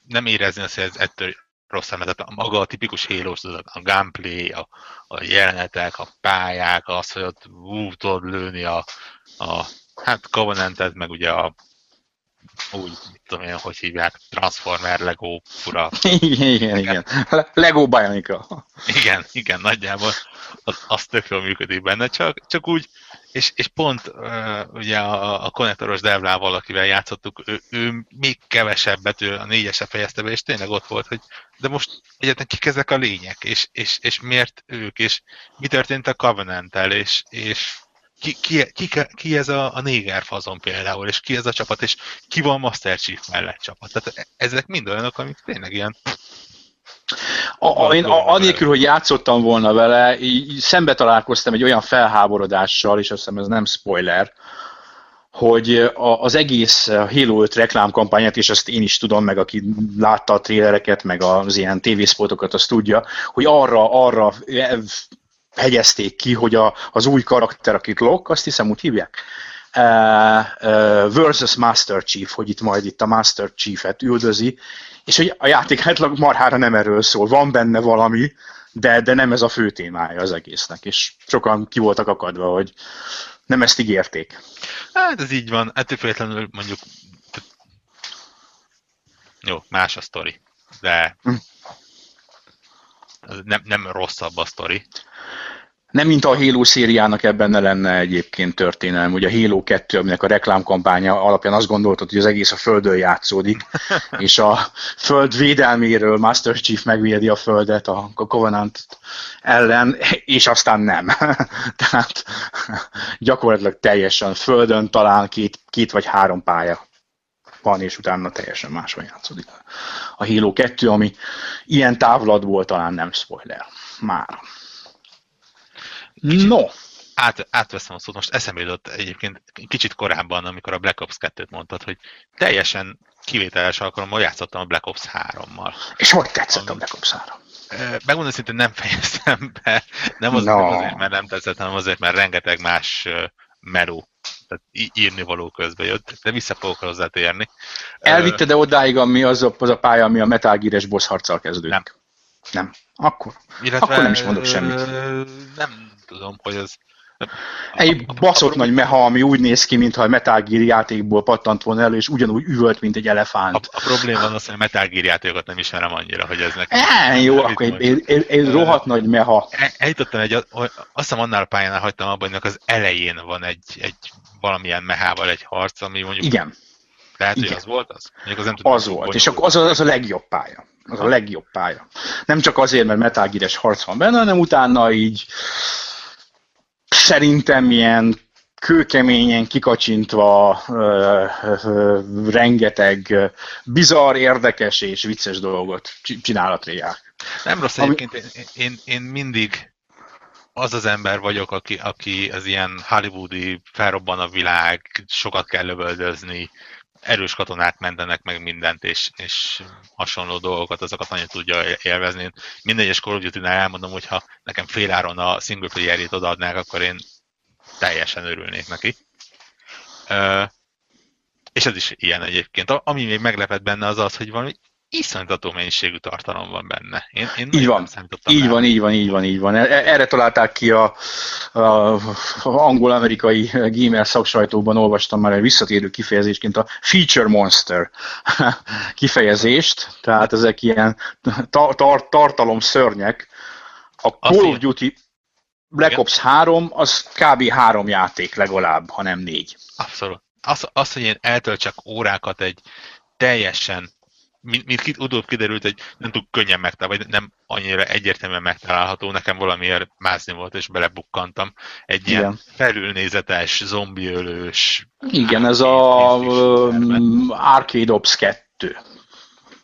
nem érezni azt, hogy ez ettől rossz mert a maga a tipikus halo a gameplay, a, a jelenetek, a pályák, az, hogy ott ú, tudod lőni a, a hát Covenantet, meg ugye a úgy, mit tudom én, hogy hívják, Transformer, Lego, fura. Igen, igen, igen. Lego Bionica. Igen, igen, nagyjából az, az tök jól működik benne, csak, csak úgy, és, és pont uh, ugye a, a konnektoros devlával, akivel játszottuk, ő, ő még kevesebbet, ő a négyesre fejezte be, és tényleg ott volt, hogy de most egyáltalán kik ezek a lények, és, és, és miért ők, és mi történt a covenant és, és ki, ki, ki, ki ez a, a néger fazon például, és ki ez a csapat, és ki van Master Chief mellett csapat. Tehát e, ezek mind olyanok, amik tényleg ilyen a, a, én a, anélkül, hogy játszottam volna vele, így szembe találkoztam egy olyan felháborodással, és azt hiszem ez nem spoiler, hogy az egész Halo 5 reklámkampányát, és azt én is tudom, meg aki látta a trélereket, meg az ilyen tévészpotokat, azt tudja, hogy arra, arra hegyezték ki, hogy a, az új karakter, akit Locke, azt hiszem úgy hívják, uh, uh, versus Master Chief, hogy itt majd itt a Master Chief-et üldözi, és hogy a játék átlag marhára nem erről szól, van benne valami, de, de nem ez a fő témája az egésznek, és sokan ki voltak akadva, hogy nem ezt ígérték. Hát ez így van, ettől függetlenül mondjuk jó, más a sztori, de hm. Nem, nem rosszabb a sztori. Nem, mint a Halo szériának ebben ne lenne egyébként történelem. Ugye a Halo 2, aminek a reklámkampánya alapján azt gondoltad, hogy az egész a Földön játszódik, és a Föld védelméről Master Chief megvédi a Földet a Covenant ellen, és aztán nem. Tehát gyakorlatilag teljesen Földön talán két, két vagy három pálya van, és utána teljesen máshol játszódik. A Halo 2, ami ilyen távlatból talán nem spoiler. Már. Kicsit no. Át, átveszem a szót, most eszembe jutott egyébként kicsit korábban, amikor a Black Ops 2-t mondtad, hogy teljesen kivételes alkalommal játszottam a Black Ops 3-mal. És hogy tetszett a Black Ops 3? Megmondom szintén nem fejeztem be, nem az, no. azért, mert nem tetszett, hanem azért, mert rengeteg más meló, tehát írni való közben jött, de vissza fogok hozzátérni. Elvitte de odáig, ami az a, az a pálya, ami a Metal Gear-es boss harccal kezdődik? Nem. Nem. Akkor, Illetve, akkor nem is mondok semmit. Nem tudom, hogy ez... Egy baszott nagy meha, ami úgy néz ki, mintha a Metal Gear játékból pattant volna elő, és ugyanúgy üvölt, mint egy elefánt. A, a probléma az, hogy a Metal Gear játékokat nem ismerem annyira, hogy ez nekem... E, jó, akkor egy, egy, egy, rohadt nagy meha. E, eljutottam egy, azt hiszem annál a pályánál hagytam abban, hogy az elején van egy, egy valamilyen mehával egy harc, ami mondjuk... Igen. Lehet, Igen. hogy az volt az? az, nem tudom, az volt, és akkor az, az a legjobb pálya. Az a legjobb pálya. Nem csak azért, mert Metal Gear-es harc van benne, hanem utána így szerintem ilyen kőkeményen kikacsintva ö, ö, rengeteg bizarr, érdekes és vicces dolgot csinál a triák. Nem rossz Ami... egyébként, én, én, én mindig az az ember vagyok, aki, aki az ilyen hollywoodi felrobban a világ, sokat kell lövöldözni, erős katonák mentenek meg mindent, és, és hasonló dolgokat, azokat nagyon tudja élvezni. Minden egyes Call of Duty-nál elmondom, hogy ha nekem féláron a single player-ét odaadnák, akkor én teljesen örülnék neki. Uh, és ez is ilyen egyébként. Ami még meglepett benne az az, hogy valami iszonytató mennyiségű tartalom van benne. Én, én így van, így van, így van, így van, így van. Erre találták ki a, a, a angol-amerikai gamer szaksajtóban olvastam már egy visszatérő kifejezésként a feature monster kifejezést, tehát ezek ilyen tar- tar- tartalom szörnyek. A Call of Duty Black Ops 3 az kb. három játék legalább, ha nem négy. Abszolút. Az, az, hogy én eltöltsek órákat egy teljesen mint, mint utóbb kiderült, hogy nem túl könnyen megtalálható, vagy nem annyira egyértelműen megtalálható, nekem valamiért mászni volt, és belebukkantam. Egy ilyen Igen. felülnézetes, zombiölős... Igen, ez a Arcade Ops 2.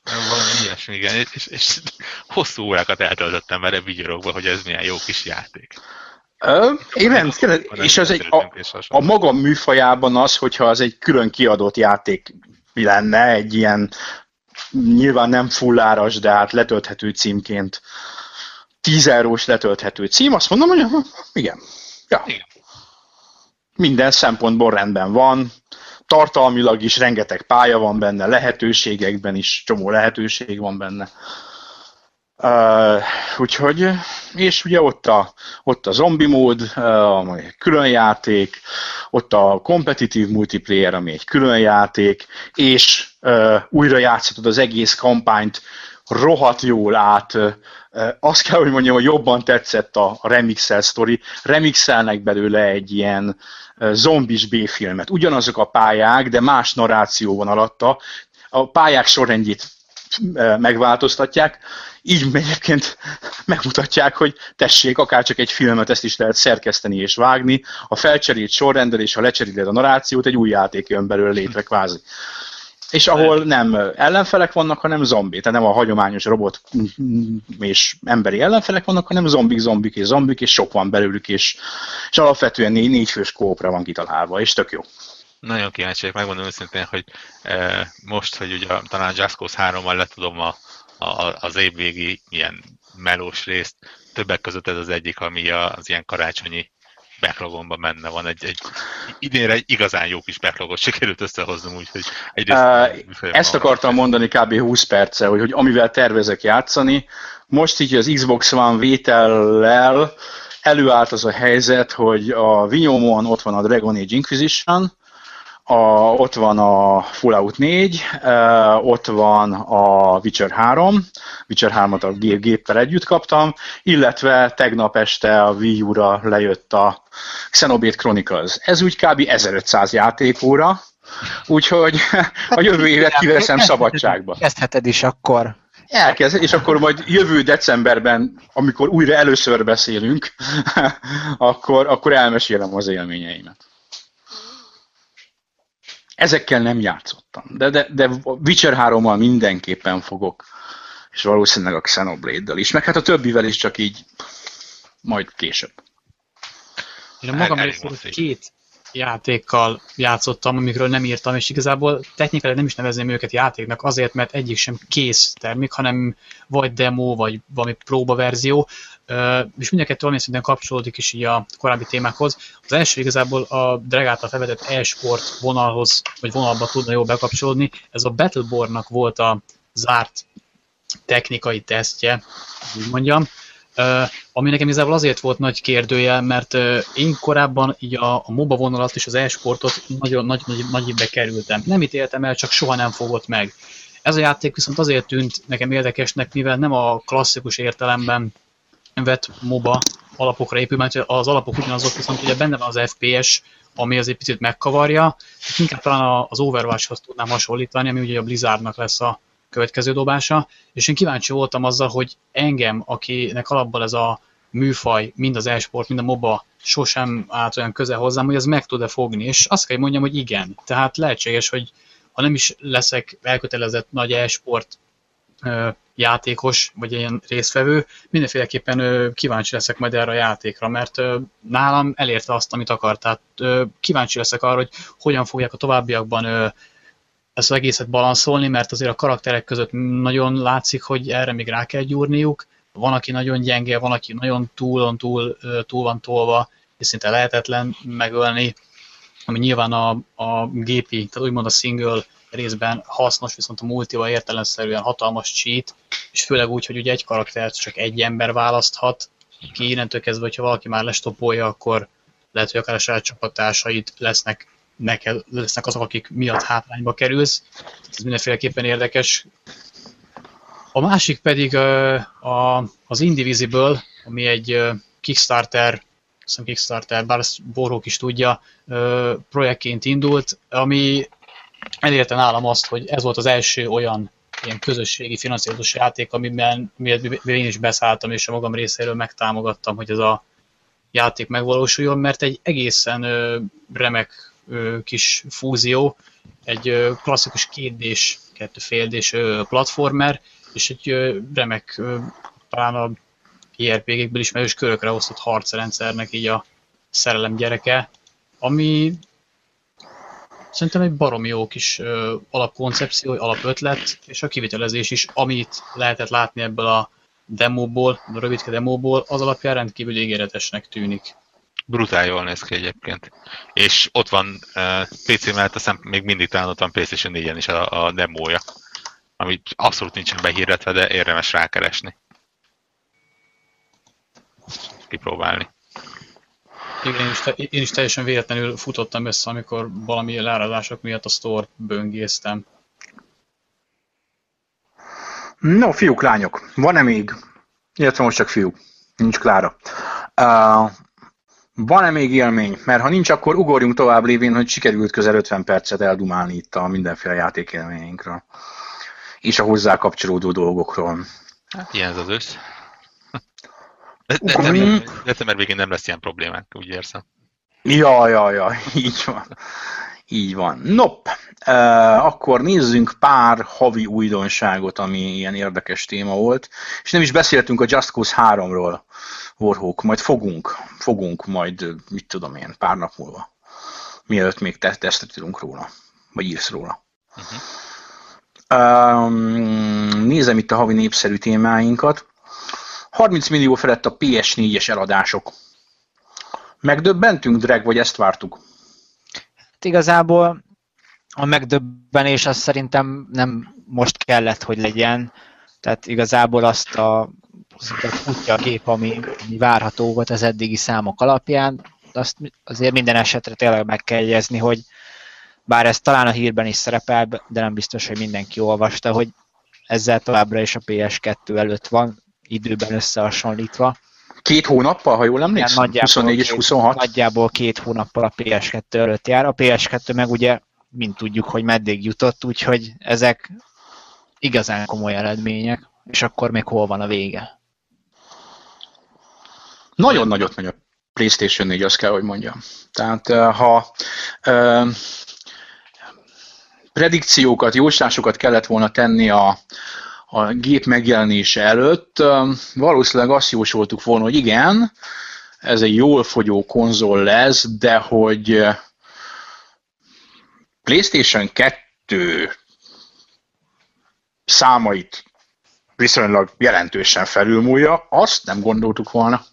Valami ilyesmi, igen. És, és, és hosszú órákat eltöltöttem vele vigyorogva, hogy ez milyen jó kis játék. Ö, igen, és ez egy, a, a maga műfajában az, hogyha az egy külön kiadott játék lenne, egy ilyen nyilván nem fulláras, de hát letölthető címként 10 eurós letölthető cím, azt mondom, hogy igen. Ja. igen. Minden szempontból rendben van, tartalmilag is rengeteg pálya van benne, lehetőségekben is csomó lehetőség van benne. Uh, úgyhogy, és ugye ott a, ott a zombi mód, uh, ami egy külön játék, ott a kompetitív multiplayer, ami egy külön játék, és uh, újra játszhatod az egész kampányt rohadt jól át. Uh, azt kell, hogy mondjam, hogy jobban tetszett a, remixel sztori. Remixelnek belőle egy ilyen uh, zombis B-filmet. Ugyanazok a pályák, de más narráció van alatta. A pályák sorrendjét megváltoztatják, így egyébként megmutatják, hogy tessék, akár csak egy filmet ezt is lehet szerkeszteni és vágni, a felcserélt sorrendel és ha lecseréled a narrációt, egy új játék jön belőle létre kvázi. És ahol nem ellenfelek vannak, hanem zombi. Tehát nem a hagyományos robot és emberi ellenfelek vannak, hanem zombik, zombik és zombik, és sok van belőlük, és, és alapvetően négy, négy fős kópra van kitalálva, és tök jó. Nagyon kíváncsi vagyok, megmondom őszintén, hogy e, most, hogy ugye talán Cause 3-mal letudom a, a, az évvégi ilyen melós részt, többek között ez az egyik, ami az ilyen karácsonyi backlogomban benne van. Egy, egy, idénre egy igazán jó kis backlogot sikerült összehoznom, úgyhogy egyrészt... Uh, ezt akartam mondani kb. 20 perce, hogy, hogy amivel tervezek játszani, most így az Xbox One vétellel előállt az a helyzet, hogy a Vinyomon ott van a Dragon Age Inquisition, a, ott van a Fallout 4, uh, ott van a Witcher 3, Witcher 3-at a gép, géppel együtt kaptam, illetve tegnap este a Wii U-ra lejött a Xenoblade Chronicles. Ez úgy kb. 1500 játékóra, úgyhogy a jövő évet kiveszem szabadságba. Kezdheted is akkor. Elkezd, és akkor majd jövő decemberben, amikor újra először beszélünk, akkor, akkor elmesélem az élményeimet. Ezekkel nem játszottam, de, de, de Witcher 3-mal mindenképpen fogok, és valószínűleg a Xenoblade-dal is, meg hát a többivel is csak így majd később. Én a magam részéről két játékkal játszottam, amikről nem írtam, és igazából technikailag nem is nevezném őket játéknak azért, mert egyik sem kész termék, hanem vagy demo, vagy valami próbaverzió, és mind a kettő valamilyen szinten kapcsolódik is így a korábbi témákhoz. Az első igazából a Drag által felvetett e-sport vonalhoz, vagy vonalba tudna jól bekapcsolódni. Ez a Battleborn-nak volt a zárt technikai tesztje, úgy mondjam, ami nekem igazából azért volt nagy kérdője, mert én korábban így a, a MOBA vonalat és az e-sportot nagyon nagy, nagy, nagy kerültem. Nem ítéltem el, csak soha nem fogott meg. Ez a játék viszont azért tűnt nekem érdekesnek, mivel nem a klasszikus értelemben vett MOBA alapokra épül, mert az alapok ugyanazok, viszont ugye benne van az FPS, ami azért picit megkavarja. Inkább talán az Overwatchhoz tudnám hasonlítani, ami ugye a Blizzardnak lesz a következő dobása, és én kíváncsi voltam azzal, hogy engem, akinek alapból ez a műfaj, mind az e-sport, mind a MOBA sosem állt olyan közel hozzám, hogy ez meg tud-e fogni, és azt kell mondjam, hogy igen. Tehát lehetséges, hogy ha nem is leszek elkötelezett nagy e-sport játékos, vagy ilyen résztvevő, mindenféleképpen kíváncsi leszek majd erre a játékra, mert nálam elérte azt, amit akart. Tehát kíváncsi leszek arra, hogy hogyan fogják a továbbiakban ezt az egészet balanszolni, mert azért a karakterek között nagyon látszik, hogy erre még rá kell gyúrniuk. Van, aki nagyon gyenge, van, aki nagyon túl, túl, túl van tolva, és szinte lehetetlen megölni, ami nyilván a, a gépi, tehát úgymond a single részben hasznos, viszont a multival értelemszerűen hatalmas cheat, és főleg úgy, hogy ugye egy karaktert csak egy ember választhat, ki innentől kezdve, hogyha valaki már lestopolja, akkor lehet, hogy akár a saját csapattársait lesznek, neked, lesznek azok, akik miatt hátrányba kerülsz. Ez mindenféleképpen érdekes. A másik pedig a, az Indivisible, ami egy Kickstarter, hiszem Kickstarter, bár ezt Borók is tudja, projektként indult, ami elérte nálam azt, hogy ez volt az első olyan ilyen közösségi finanszírozós játék, amiben miért én is beszálltam, és a magam részéről megtámogattam, hogy ez a játék megvalósuljon, mert egy egészen ö, remek ö, kis fúzió, egy ö, klasszikus kétdés, kettőféldés platformer, és egy ö, remek, ö, talán a JRPG-kből ismerős körökre osztott harcrendszernek így a szerelem gyereke, ami szerintem egy baromi jó kis ö, alapkoncepció, alapötlet, és a kivitelezés is, amit lehetett látni ebből a demóból, a rövidke demóból, az alapján rendkívül ígéretesnek tűnik. Brutál jól néz ki egyébként. És ott van uh, PC mellett, aztán még mindig talán ott van PlayStation 4-en is a, a demója, ami abszolút nincsen behirdetve, de érdemes rákeresni. Kipróbálni. Igen, én is, te, én is teljesen véletlenül futottam össze, amikor valami leáradások miatt a store böngésztem. No, fiúk, lányok, van-e még, illetve most csak fiúk, nincs Klára. Uh, van-e még élmény? Mert ha nincs, akkor ugorjunk tovább lévén, hogy sikerült közel 50 percet eldumálni itt a mindenféle játékélményeinkről. És a hozzá kapcsolódó dolgokról. Hát ilyen az ősz. De, de, de, december végén nem lesz ilyen problémák, úgy érzem. Ja, ja, ja, így van. Így van. Nop, uh, akkor nézzünk pár havi újdonságot, ami ilyen érdekes téma volt. És nem is beszéltünk a Just Cause 3-ról, Warhawk, majd fogunk, fogunk majd, mit tudom én, pár nap múlva. Mielőtt még te- tesztet tudunk róla, vagy írsz róla. Uh-huh. Um, nézem itt a havi népszerű témáinkat. 30 millió felett a PS4-es eladások. Megdöbbentünk, Drag, vagy ezt vártuk? Hát igazából a megdöbbenés az szerintem nem most kellett, hogy legyen. Tehát igazából azt a futja a gép, ami, ami várható volt az eddigi számok alapján, azt azért minden esetre tényleg meg kell jegyezni, hogy bár ez talán a hírben is szerepel, de nem biztos, hogy mindenki olvasta, hogy ezzel továbbra is a PS2 előtt van, időben összehasonlítva. Két hónappal, ha jól emlékszem? 24 és 26? Nagyjából két hónappal a PS2 előtt jár. A PS2 meg ugye, mint tudjuk, hogy meddig jutott, úgyhogy ezek igazán komoly eredmények, és akkor még hol van a vége? Nagyon nagyot megy a PlayStation 4, azt kell, hogy mondjam. Tehát ha uh, predikciókat, jóslásokat kellett volna tenni a, a gép megjelenése előtt, valószínűleg azt jósoltuk volna, hogy igen, ez egy jól fogyó konzol lesz, de hogy PlayStation 2 számait viszonylag jelentősen felülmúlja, azt nem gondoltuk volna.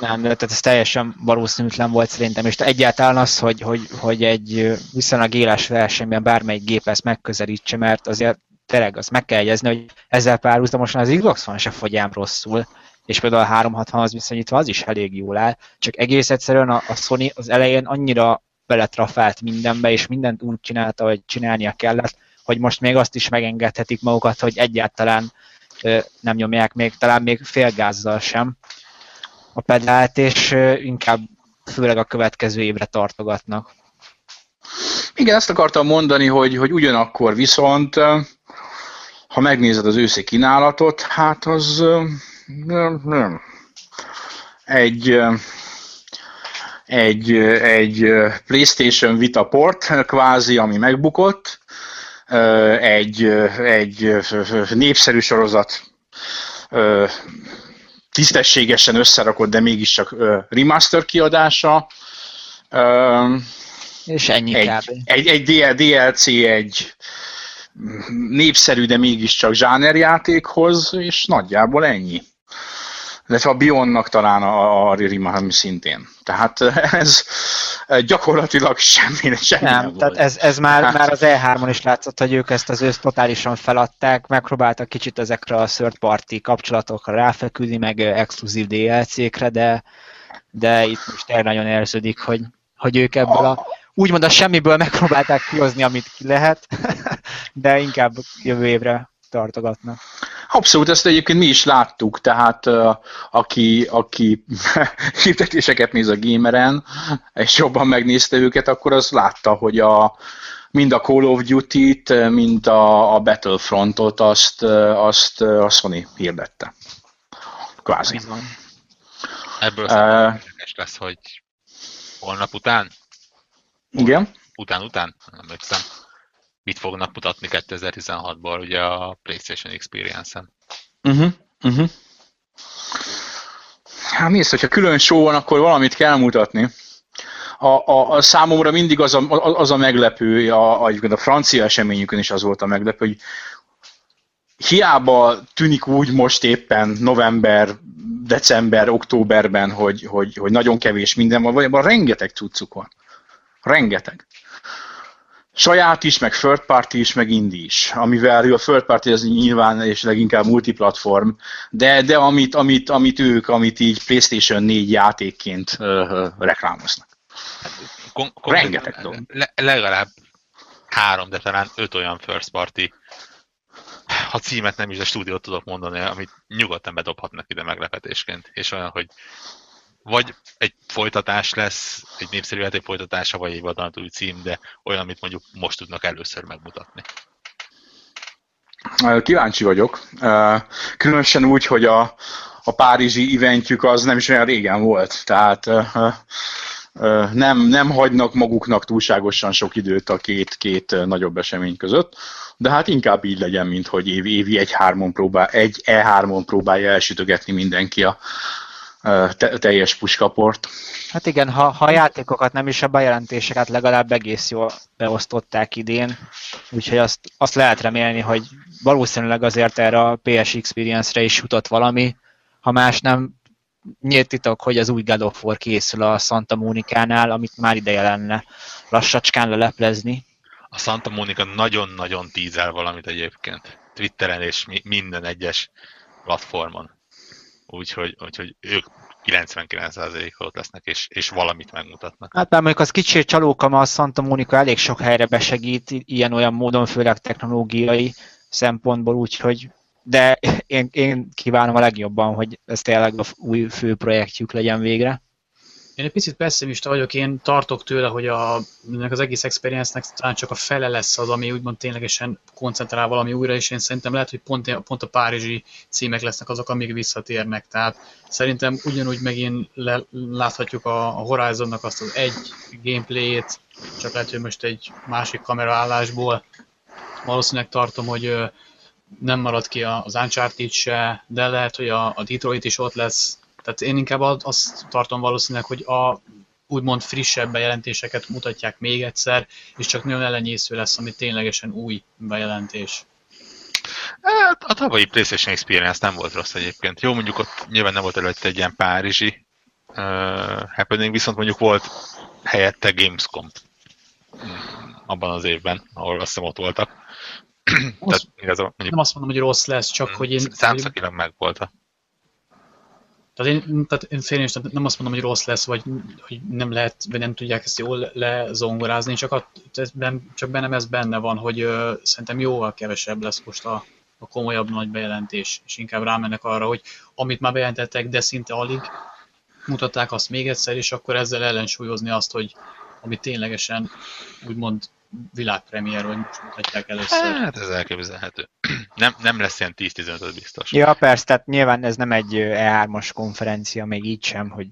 Nem, tehát ez teljesen valószínűtlen volt szerintem, és egyáltalán az, hogy, hogy, hogy egy viszonylag éles versenyben bármelyik gép ezt megközelítse, mert azért tényleg azt meg kell jegyezni, hogy ezzel párhuzamosan az Xbox van se fogy ám rosszul, és például a 360 az viszonyítva az is elég jól áll, csak egész egyszerűen a, a Sony az elején annyira beletrafált mindenbe, és mindent úgy csinálta, hogy csinálnia kellett, hogy most még azt is megengedhetik magukat, hogy egyáltalán ö, nem nyomják még, talán még félgázzal sem. A pedált, és ö, inkább főleg a következő évre tartogatnak. Igen, ezt akartam mondani, hogy, hogy ugyanakkor viszont ha megnézed az őszi kínálatot, hát az nem, nem. egy egy, egy PlayStation Vita port, kvázi, ami megbukott, egy, egy népszerű sorozat tisztességesen összerakott, de mégiscsak remaster kiadása. És ennyi egy, egy, egy DLC, egy népszerű, de mégiscsak zsánerjátékhoz, és nagyjából ennyi. De a Bionnak talán a, a Ririman szintén. Tehát ez gyakorlatilag semmi, semmi nem, nem tehát ez, ez már, hát... már az E3-on is látszott, hogy ők ezt az őszt totálisan feladták, megpróbáltak kicsit ezekre a third party kapcsolatokra ráfeküdni, meg exkluzív DLC-kre, de, de itt most nagyon érződik, hogy, hogy ők ebből a úgymond a semmiből megpróbálták kihozni, amit ki lehet, de inkább jövő évre tartogatnak. Abszolút, ezt egyébként mi is láttuk, tehát uh, aki, aki hirdetéseket néz a gameren, és jobban megnézte őket, akkor az látta, hogy a, mind a Call of Duty-t, mind a, a Battlefrontot azt, azt a Sony hirdette. Kvázi. Ebből uh, lesz, hogy holnap után, Igen? után-után, nem emlékszem, mit fognak mutatni 2016-ból ugye a PlayStation Experience-en. Uh-huh. Uh-huh. Hát nézd, hogyha külön show van, akkor valamit kell mutatni. A, a, a számomra mindig az a, az a meglepő, a, a, a francia eseményükön is az volt a meglepő, hogy hiába tűnik úgy most éppen november, december, októberben, hogy, hogy, hogy nagyon kevés minden van, valójában rengeteg cuccuk van. Rengeteg. Saját is, meg third party is, meg indie is. Amivel a third party az nyilván és leginkább multiplatform, de, de amit, amit, amit ők, amit így PlayStation 4 játékként ö, ö, reklámoznak. Kon- Rengeteg dolog. Le- legalább három, de talán öt olyan first party, ha címet nem is, de stúdiót tudok mondani, amit nyugodtan bedobhatnak ide meglepetésként, és olyan, hogy vagy egy folytatás lesz, egy népszerű játék folytatása, vagy egy vadonatúj cím, de olyan, amit mondjuk most tudnak először megmutatni. Kíváncsi vagyok. Különösen úgy, hogy a, a párizsi eventjük az nem is olyan régen volt. Tehát nem, nem hagynak maguknak túlságosan sok időt a két, két nagyobb esemény között, de hát inkább így legyen, mint hogy évi, évi egy, hármon próbál, egy E3-on próbálja elsütögetni mindenki a te, teljes puskaport. Hát igen, ha, ha a játékokat nem is a bejelentéseket legalább egész jól beosztották idén, úgyhogy azt, azt lehet remélni, hogy valószínűleg azért erre a PS Experience-re is jutott valami, ha más nem, nyílt titok, hogy az új God of War készül a Santa Monica-nál, amit már ideje lenne lassacskán leleplezni. A Santa Monica nagyon-nagyon tízel valamit egyébként. Twitteren és mi, minden egyes platformon. Úgyhogy, úgyhogy ők 99%-ot ott lesznek, és, és valamit megmutatnak. Hát már mondjuk az kicsit csalóka, mert a Santa Monica elég sok helyre besegít, ilyen-olyan módon, főleg technológiai szempontból, úgyhogy de én, én kívánom a legjobban, hogy ez tényleg a új fő projektjük legyen végre. Én egy picit pessimista vagyok, én tartok tőle, hogy a, ennek az egész experience-nek talán csak a fele lesz az, ami úgymond ténylegesen koncentrál valami újra, és én szerintem lehet, hogy pont, pont a párizsi címek lesznek azok, amik visszatérnek. Tehát szerintem ugyanúgy megint le, láthatjuk a, a Horizonnak azt az egy gameplayét, csak lehet, hogy most egy másik kameraállásból. Valószínűleg tartom, hogy nem marad ki az Uncharted se, de lehet, hogy a, a Detroit is ott lesz, tehát én inkább azt tartom valószínűleg, hogy a úgymond frissebb bejelentéseket mutatják még egyszer, és csak nagyon ellenyésző lesz, ami ténylegesen új bejelentés. Hát, a tavalyi PlayStation Experience nem volt rossz egyébként. Jó, mondjuk ott nyilván nem volt előtte egy ilyen párizsi uh, happening, viszont mondjuk volt helyette Gamescom abban az évben, ahol azt hiszem ott voltak. Tehát, igazán, mondjuk, nem azt mondom, hogy rossz lesz, csak hogy én... Számszakilag meg volt. Tehát én, tehát én félén is nem azt mondom, hogy rossz lesz, vagy hogy nem lehet, vagy nem tudják ezt jól lezongorázni, csak, a, csak bennem ez benne van, hogy uh, szerintem jóval kevesebb lesz most a, a komolyabb nagy bejelentés, és inkább rámennek arra, hogy amit már bejelentettek, de szinte alig mutatták azt még egyszer, és akkor ezzel ellensúlyozni azt, hogy ami ténylegesen úgymond világpremiér, hogy most mutatják először. Hát ez elképzelhető. Nem, nem lesz ilyen 10-15 biztos. Ja, persze, tehát nyilván ez nem egy E3-as konferencia, még így sem, hogy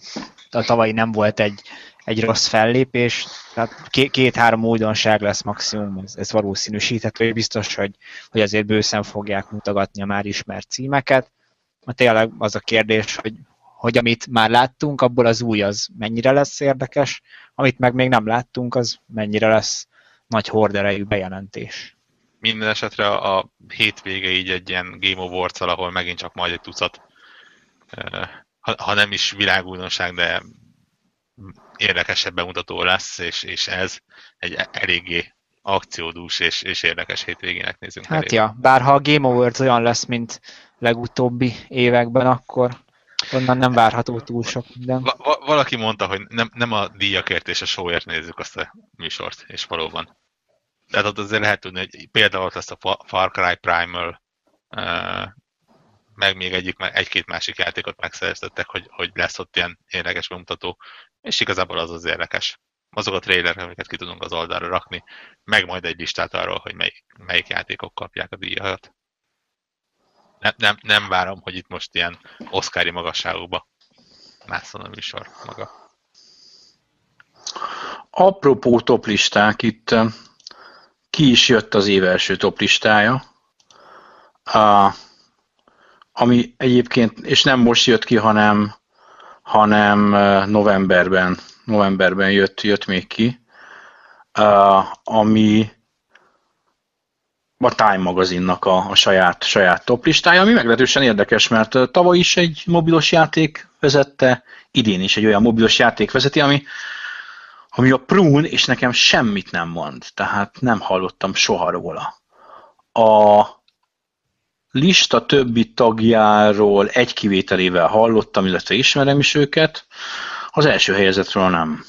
a tavalyi nem volt egy, egy rossz fellépés, tehát két-három újdonság lesz maximum, ez, ez valószínűsíthető, hogy biztos, hogy, hogy azért bőszen fogják mutogatni a már ismert címeket. Ma tényleg az a kérdés, hogy, hogy amit már láttunk, abból az új az mennyire lesz érdekes, amit meg még nem láttunk, az mennyire lesz nagy horderejű bejelentés. Minden esetre a hétvége így egy ilyen Game awards ahol megint csak majd egy tucat, ha, ha nem is világújdonság, de érdekesebb bemutató lesz, és, és ez egy eléggé akciódús és, és érdekes hétvégének nézünk Hát elé. ja, bár ha a Game Awards olyan lesz, mint legutóbbi években, akkor onnan nem várható túl sok minden. Va- valaki mondta, hogy nem, nem a díjakért és a showért nézzük azt a műsort, és valóban. Tehát azért lehet tudni, hogy például ott a Far Cry Primal, meg még egyik, egy-két másik játékot megszereztettek, hogy, hogy lesz ott ilyen érdekes bemutató, és igazából az az érdekes. azok a trailerek, amiket ki tudunk az oldalra rakni, meg majd egy listát arról, hogy melyik, melyik játékok kapják a díjat. Nem, nem, nem várom, hogy itt most ilyen oszkári magasságokba mászon a műsor maga. Apropó toplisták, itt ki is jött az év első toplistája, a, ami egyébként, és nem most jött ki, hanem, hanem novemberben, novemberben jött, jött még ki, a, ami a Time magazinnak a, a saját, saját toplistája, ami meglehetősen érdekes, mert tavaly is egy mobilos játék vezette, idén is egy olyan mobilos játék vezeti, ami, ami a Prune, és nekem semmit nem mond, tehát nem hallottam soha róla. A lista többi tagjáról egy kivételével hallottam, illetve ismerem is őket, az első helyezetről nem.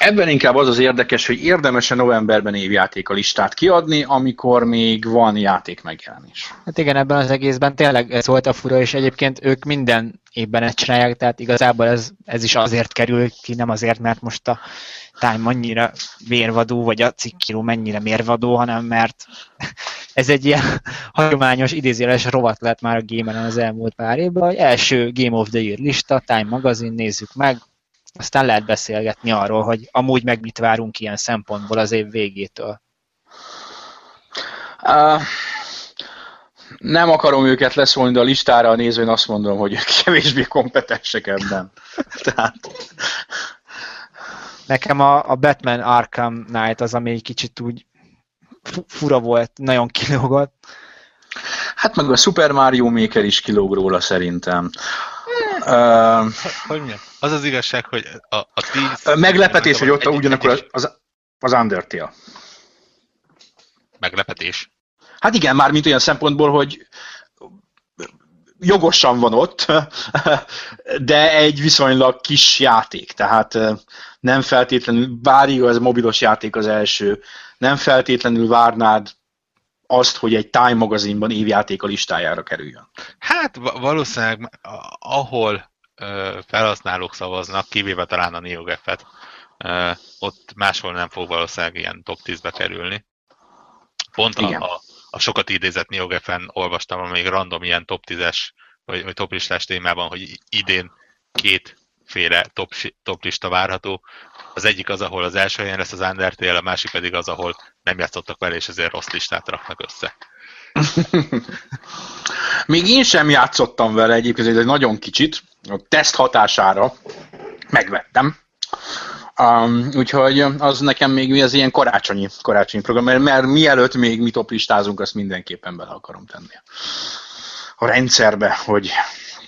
Ebben inkább az az érdekes, hogy érdemes-e novemberben évjáték a listát kiadni, amikor még van játék megjelenés. Hát igen, ebben az egészben tényleg ez volt a fura, és egyébként ők minden évben ezt csinálják, tehát igazából ez, ez is azért kerül ki, nem azért, mert most a Time annyira mérvadó, vagy a cikkíró mennyire mérvadó, hanem mert ez egy ilyen hagyományos idézéles rovat lett már a gameren az elmúlt pár évben, hogy első Game of the Year lista, Time magazin, nézzük meg, aztán lehet beszélgetni arról, hogy amúgy meg mit várunk ilyen szempontból az év végétől. Uh, nem akarom őket leszólni, de a listára nézve én azt mondom, hogy ők kevésbé kompetensek ebben. Tehát... Nekem a, a Batman Arkham Knight az, ami egy kicsit úgy fura volt, nagyon kilógott. Hát meg a Super Mario Maker is kilóg róla szerintem. Uh, hogy mi? Az az igazság, hogy a, a tíz... Meglepetés, hogy ott ugyanakkor az, az, az Undertale. Meglepetés? Hát igen, már mint olyan szempontból, hogy jogosan van ott, de egy viszonylag kis játék, tehát nem feltétlenül, bár igaz, mobilos játék az első, nem feltétlenül várnád azt, hogy egy Time magazinban évjáték a listájára kerüljön. Hát valószínűleg ahol felhasználók szavaznak, kivéve talán a NeoGF-et, ott máshol nem fog valószínűleg ilyen top 10-be kerülni. Pont a, a, a sokat idézett NeoGF-en olvastam még random ilyen top 10-es, vagy, vagy top listás témában, hogy idén két féle top, top lista várható. Az egyik az, ahol az első helyen lesz az Undertale, a másik pedig az, ahol nem játszottak vele, és ezért rossz listát raknak össze. Még én sem játszottam vele egyébként, egy nagyon kicsit, a teszt hatására megvettem. Um, úgyhogy az nekem még az ilyen karácsonyi, karácsonyi program, mert, mert mielőtt még mi toplistázunk, azt mindenképpen bele akarom tenni a rendszerbe, hogy,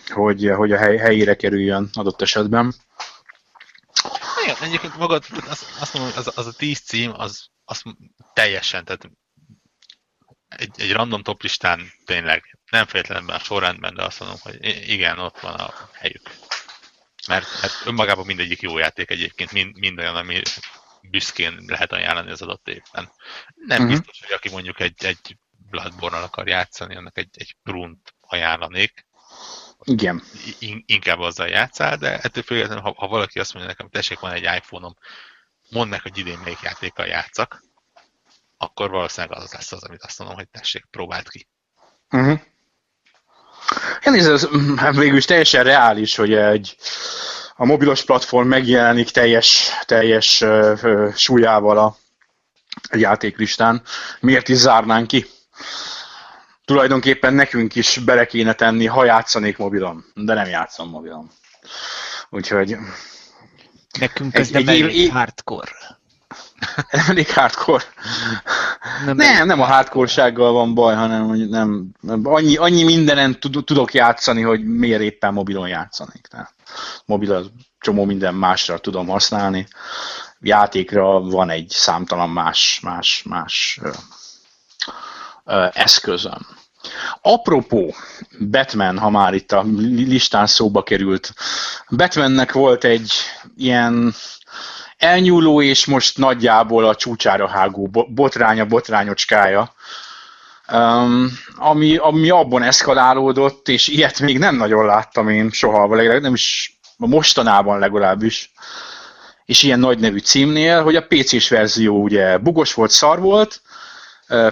hogy, hogy a hely, helyére kerüljön adott esetben. Igen, egyébként magad, azt, azt mondom, az, az a 10 cím, az, az teljesen, tehát egy, egy random top listán tényleg nem feltétlenül a sorrendben, de azt mondom, hogy igen, ott van a helyük. Mert, mert önmagában mindegyik jó játék egyébként, mind, mind olyan, ami büszkén lehet ajánlani az adott évben. Nem uh-huh. biztos, hogy aki mondjuk egy, egy bloodborne akar játszani, annak egy, egy prunt ajánlanék. Igen. In, inkább azzal játszál, de ettől függetlenül, ha, ha valaki azt mondja nekem, tessék, van egy iPhone-om, mondd meg, hogy idén melyik játékkal játszak, akkor valószínűleg az lesz az, amit azt mondom, hogy tessék, próbáld ki. Uh-huh. Én ez, hát végül is teljesen reális, hogy egy a mobilos platform megjelenik teljes, teljes uh, súlyával a, a játéklistán. Miért is zárnánk ki? Tulajdonképpen nekünk is bele kéne tenni, ha játszanék mobilon, de nem játszom mobilon. Úgyhogy... Nekünk ez egy, egy év, hardcore. elég hardcore. Nem, nem, nem a hardcore van baj, hanem hogy nem, annyi, annyi mindenen tudok játszani, hogy miért éppen mobilon játszanék. Tehát mobil az csomó minden másra tudom használni. Játékra van egy számtalan más, más, más ö, ö, eszközöm. Apropó Batman, ha már itt a listán szóba került, Batmannek volt egy ilyen elnyúló és most nagyjából a csúcsára hágó botránya, botrányocskája, um, ami, ami abban eszkalálódott, és ilyet még nem nagyon láttam én soha, vagy nem is mostanában legalábbis. és ilyen nagy nevű címnél, hogy a PC-s verzió ugye bugos volt, szar volt,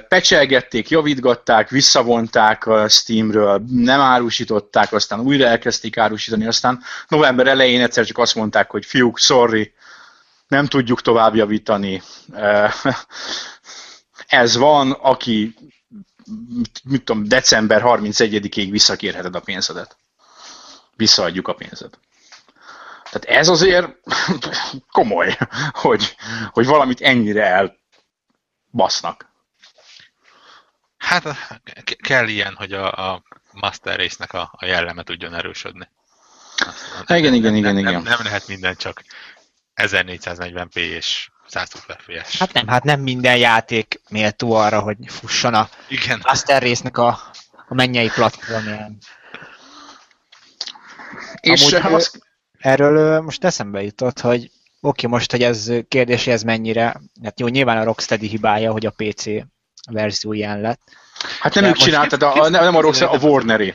pecselgették, javítgatták, visszavonták a Steamről, nem árusították, aztán újra elkezdték árusítani, aztán november elején egyszer csak azt mondták, hogy fiúk, sorry, nem tudjuk tovább javítani. Ez van, aki mit tudom, december 31-ig visszakérheted a pénzedet. Visszaadjuk a pénzed. Tehát ez azért komoly, hogy, hogy valamit ennyire elbasznak. Hát kell ilyen, hogy a, a Master Race-nek a, a jelleme tudjon erősödni. Aztán igen, igen, igen, nem, igen. Nem, nem lehet minden csak 1440p és 120 FPS. Hát nem, hát nem minden játék méltó arra, hogy fusson a Igen. Master Race-nek a, a mennyei platformján. És Amúgy, az, Erről ö, most eszembe jutott, hogy oké, most, hogy ez kérdés, ez mennyire, hát jó, nyilván a Rocksteady hibája, hogy a PC verzió ilyen lett. hát nem de ők csináltad, a, nem, nem a Rockstar, a Warneri.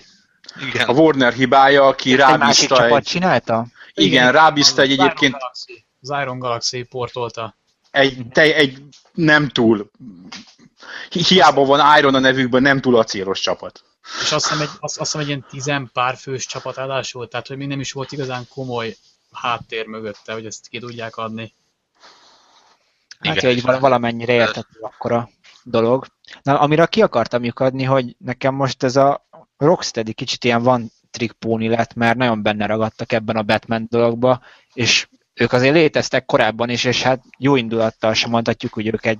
Igen. A Warner hibája, aki Ezt egy másik rábízta csapat csinálta? igen, rábízta egy egyébként. Az Iron Galaxy portolta. egy, te, egy nem túl, hi- hiába van Iron a nevükben, nem túl acélos csapat. És azt hiszem egy, azt, azt hiszem egy ilyen tizen pár fős csapat állásul, tehát hogy még nem is volt igazán komoly háttér mögötte, hogy ezt ki tudják adni. Hát, Igen, hogy val- valamennyire értető akkor a dolog. Na, amire ki akartam lyukadni, hogy nekem most ez a Rocksteady kicsit ilyen van trick póni lett, mert nagyon benne ragadtak ebben a Batman dologba, és ők azért léteztek korábban is, és hát jó indulattal sem mondhatjuk, hogy ők egy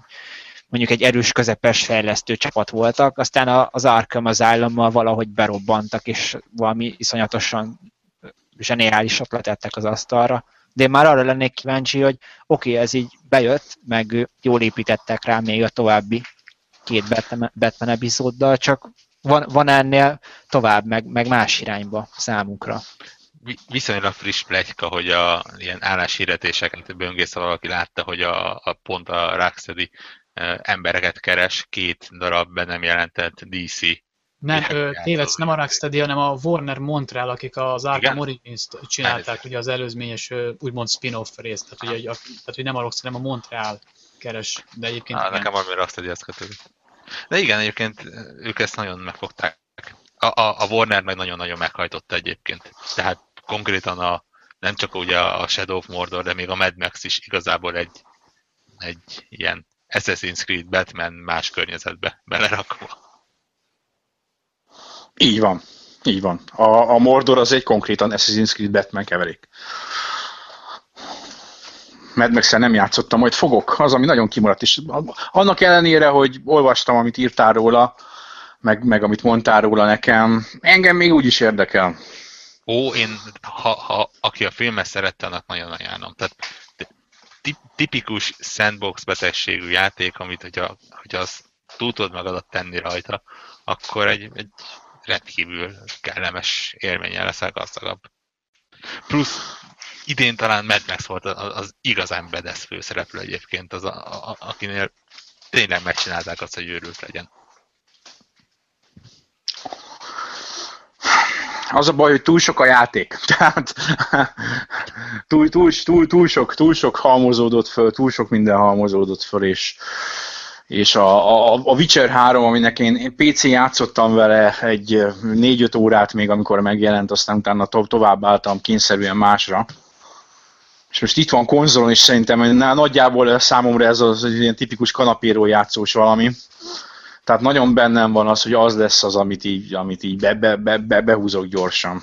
mondjuk egy erős, közepes fejlesztő csapat voltak, aztán az Arkham asylum valahogy berobbantak, és valami iszonyatosan zseniálisat letettek az asztalra. De én már arra lennék kíváncsi, hogy oké, okay, ez így bejött, meg jól építettek rá még a további két Batman, Batman epizóddal, csak van, van ennél tovább, meg, meg más irányba számunkra. Vi- viszonylag friss plegyka, hogy a ilyen álláshirdetéseket böngész, ha valaki látta, hogy a, a pont a Rocksteady embereket keres, két darab be nem jelentett DC. Nem, tévedsz, nem a Rocksteady, hanem a Warner Montreal, akik az Arkham Igen? Origins-t csinálták, Elnézést. ugye az előzményes, úgymond spin-off részt, tehát, ugye, hogy a- tehát hogy nem a Rocksteady, hanem a Montreal keres, de egyébként igen. nekem valami Rocksteady az kötődik. De igen, egyébként ők ezt nagyon megfogták. A, a, a Warner meg nagyon-nagyon meghajtotta egyébként. Tehát konkrétan a, nem csak ugye a Shadow of Mordor, de még a Mad Max is igazából egy, egy ilyen Assassin's Creed Batman más környezetbe belerakva. Így van. Így van. A, a Mordor az egy konkrétan Assassin's Creed Batman keverék. Mad max nem játszottam, majd fogok, az, ami nagyon kimaradt is. Annak ellenére, hogy olvastam, amit írtál róla, meg, meg amit mondtál róla nekem, engem még úgy is érdekel. Ó, én, ha, ha aki a filmet szerette, annak nagyon ajánlom. Tehát ti- tipikus sandbox betegségű játék, amit hogyha, hogyha túl tudod magadat tenni rajta, akkor egy, egy rendkívül kellemes élménye leszel gazdagabb. Plusz idén talán Mad Max volt az, az igazán bedesz főszereplő egyébként, az a, a, akinél tényleg megcsinálták azt, hogy őrült legyen. Az a baj, hogy túl sok a játék. Tehát túl, túl, túl, túl, sok, túl sok halmozódott föl, túl sok minden halmozódott föl, és, és a, a, a Witcher 3, aminek én, én PC játszottam vele egy 4-5 órát még, amikor megjelent, aztán utána to- tovább álltam kényszerűen másra. És most itt van konzolon, és szerintem na, nagyjából számomra ez az egy ilyen tipikus kanapéról játszós valami. Tehát nagyon bennem van az, hogy az lesz az, amit így, amit így be, be, be, be, behúzok gyorsan.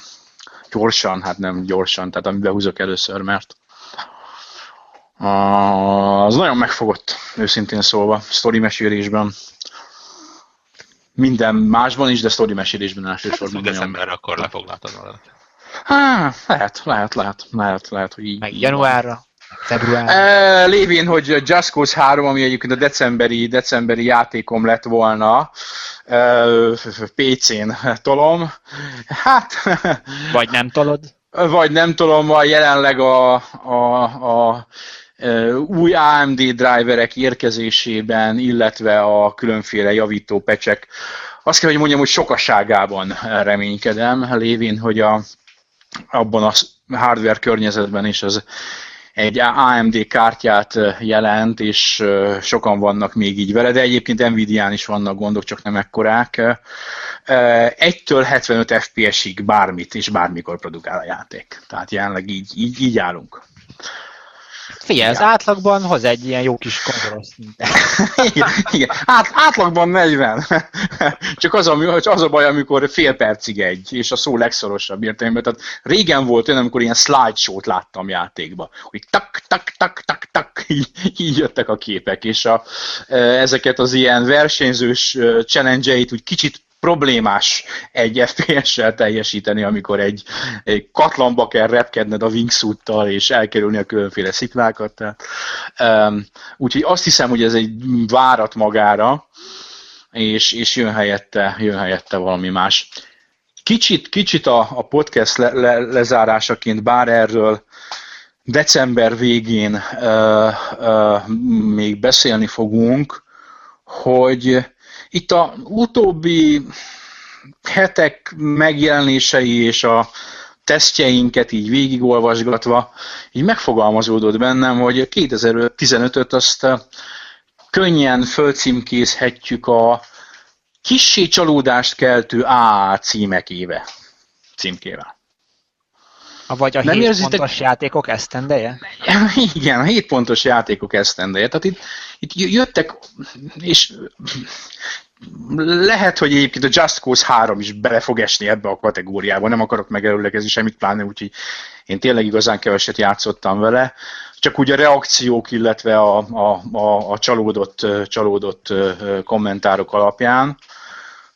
Gyorsan, hát nem gyorsan, tehát amit behúzok először, mert az nagyon megfogott, őszintén szólva, sztori mesélésben. Minden másban is, de sztori mesélésben Hát elsősorban nagyon. decemberre akkor lefoglaltad magad. Há, lehet, lehet, lehet, lehet, lehet, hogy így. Meg januárra, februárra. E, lévén, hogy Just Cause 3, ami egyébként a decemberi, decemberi játékom lett volna, e, PC-n tolom. Hát, Vagy nem tolod? vagy nem tudom, a jelenleg a, a, a új AMD driverek érkezésében, illetve a különféle javító pecsek, azt kell, hogy mondjam, hogy sokaságában reménykedem, lévén, hogy a, abban a hardware környezetben is az egy AMD kártyát jelent, és sokan vannak még így vele, de egyébként Nvidia-n is vannak gondok, csak nem ekkorák. 1-től 75 FPS-ig bármit és bármikor produkál a játék. Tehát jelenleg így, így, így állunk. Figyelj, az átlagban hoz egy ilyen jó kis konzolos igen, igen. Át, átlagban 40. Csak az a, az a baj, amikor fél percig egy, és a szó legszorosabb értelemben. Tehát régen volt olyan, amikor ilyen slideshow-t láttam játékba, hogy tak, tak, tak, tak, tak, így, így jöttek a képek, és a, e, ezeket az ilyen versenyzős e, challenge-eit úgy kicsit problémás egy FPS-sel teljesíteni, amikor egy, egy katlanba kell repkedned a wingsuittal, és elkerülni a különféle sziklákat. Úgyhogy azt hiszem, hogy ez egy várat magára, és, és jön, helyette, jön helyette valami más. Kicsit, kicsit a, a podcast le, le, lezárásaként, bár erről december végén uh, uh, még beszélni fogunk, hogy itt a utóbbi hetek megjelenései és a tesztjeinket így végigolvasgatva, így megfogalmazódott bennem, hogy 2015-öt azt eh, könnyen fölcímkézhetjük a kissé csalódást keltő A címekéve, címkével. Vagy a Nem 7 érzitek... pontos játékok esztendeje? Igen, a 7 pontos játékok esztendeje. Tehát itt, itt jöttek, és lehet, hogy egyébként a Just Cause 3 is bele fog esni ebbe a kategóriába, nem akarok megelőlegezni semmit, pláne úgyhogy én tényleg igazán keveset játszottam vele, csak úgy a reakciók, illetve a, a, a, a csalódott, csalódott kommentárok alapján,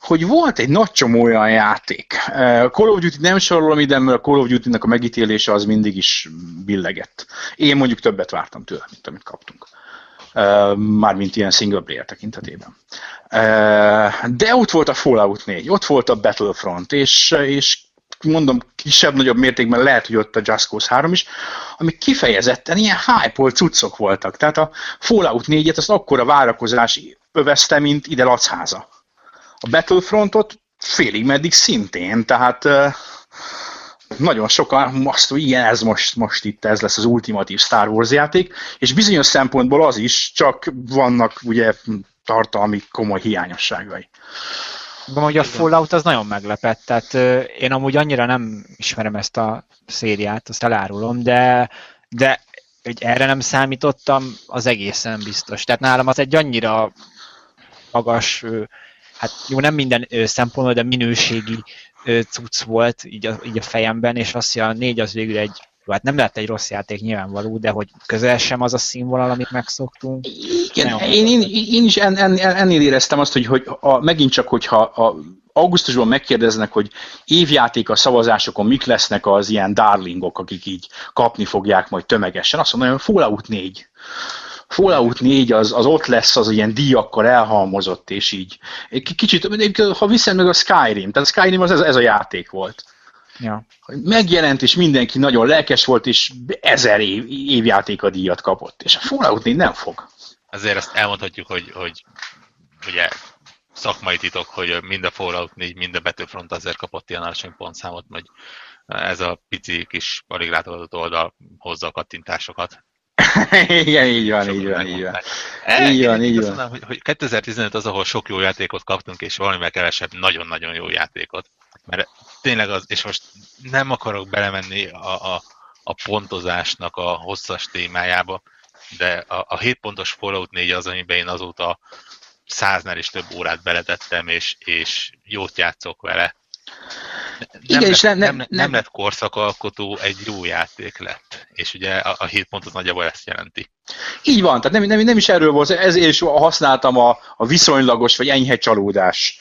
hogy volt egy nagy csomó olyan játék. Call of Duty nem sorolom ide, mert a Call of Duty-nek a megítélése az mindig is billegett. Én mondjuk többet vártam tőle, mint amit kaptunk. Mármint ilyen single player tekintetében. De ott volt a Fallout 4, ott volt a Battlefront, és, és mondom, kisebb-nagyobb mértékben lehet, hogy ott a Just Cause 3 is, amik kifejezetten ilyen hype cuccok voltak. Tehát a Fallout 4-et azt akkora várakozás övezte, mint ide Lacháza. A Battlefrontot félig meddig szintén, tehát nagyon sokan azt, hogy igen, ez most, most itt ez lesz az ultimatív Star Wars játék, és bizonyos szempontból az is, csak vannak ugye tartalmi komoly hiányosságai. De hogy a Fallout az nagyon meglepett, tehát én amúgy annyira nem ismerem ezt a szériát, azt elárulom, de, de hogy erre nem számítottam, az egészen biztos. Tehát nálam az egy annyira magas hát jó, nem minden szempontból, de minőségi cucc volt így a, így a fejemben, és azt, hogy a négy az végül egy hát nem lett egy rossz játék nyilvánvaló, de hogy közel sem az a színvonal, amit megszoktunk. Igen, én, én, én is en, en, ennél éreztem azt, hogy, hogy a, megint csak, hogyha a, augusztusban megkérdeznek, hogy évjáték a szavazásokon mik lesznek az ilyen darlingok, akik így kapni fogják majd tömegesen, azt mondom, hogy Fallout 4. Fallout 4 az, az ott lesz, az ilyen díjakkal elhalmozott, és így. Kicsit, ha viszem meg a Skyrim, tehát a Skyrim az ez, ez a játék volt. Ja. Megjelent, és mindenki nagyon lelkes volt, és ezer év, évjáték a díjat kapott. És a Fallout 4 nem fog. Azért azt elmondhatjuk, hogy, hogy ugye szakmai titok, hogy mind a Fallout 4, mind a Battlefront azért kapott ilyen alacsony pontszámot, hogy ez a pici kis alig látogatott oldal hozza a kattintásokat. Igen, így van, így van, így van. E, így van, így van. Hogy, hogy 2015 az, ahol sok jó játékot kaptunk, és valamivel kevesebb nagyon-nagyon jó játékot. Mert tényleg az, és most nem akarok belemenni a, a, a pontozásnak a hosszas témájába, de a, a 7 pontos Fallout 4 az, amiben én azóta száznál is több órát beletettem, és, és jót játszok vele. Nem Igen, lett, és nem, nem, nem, nem lett korszakalkotó, egy jó játék lett. És ugye a, a 7 pont az nagyjából ezt jelenti. Így van, tehát nem, nem, nem is erről volt, ezért is használtam a, a viszonylagos vagy enyhe csalódás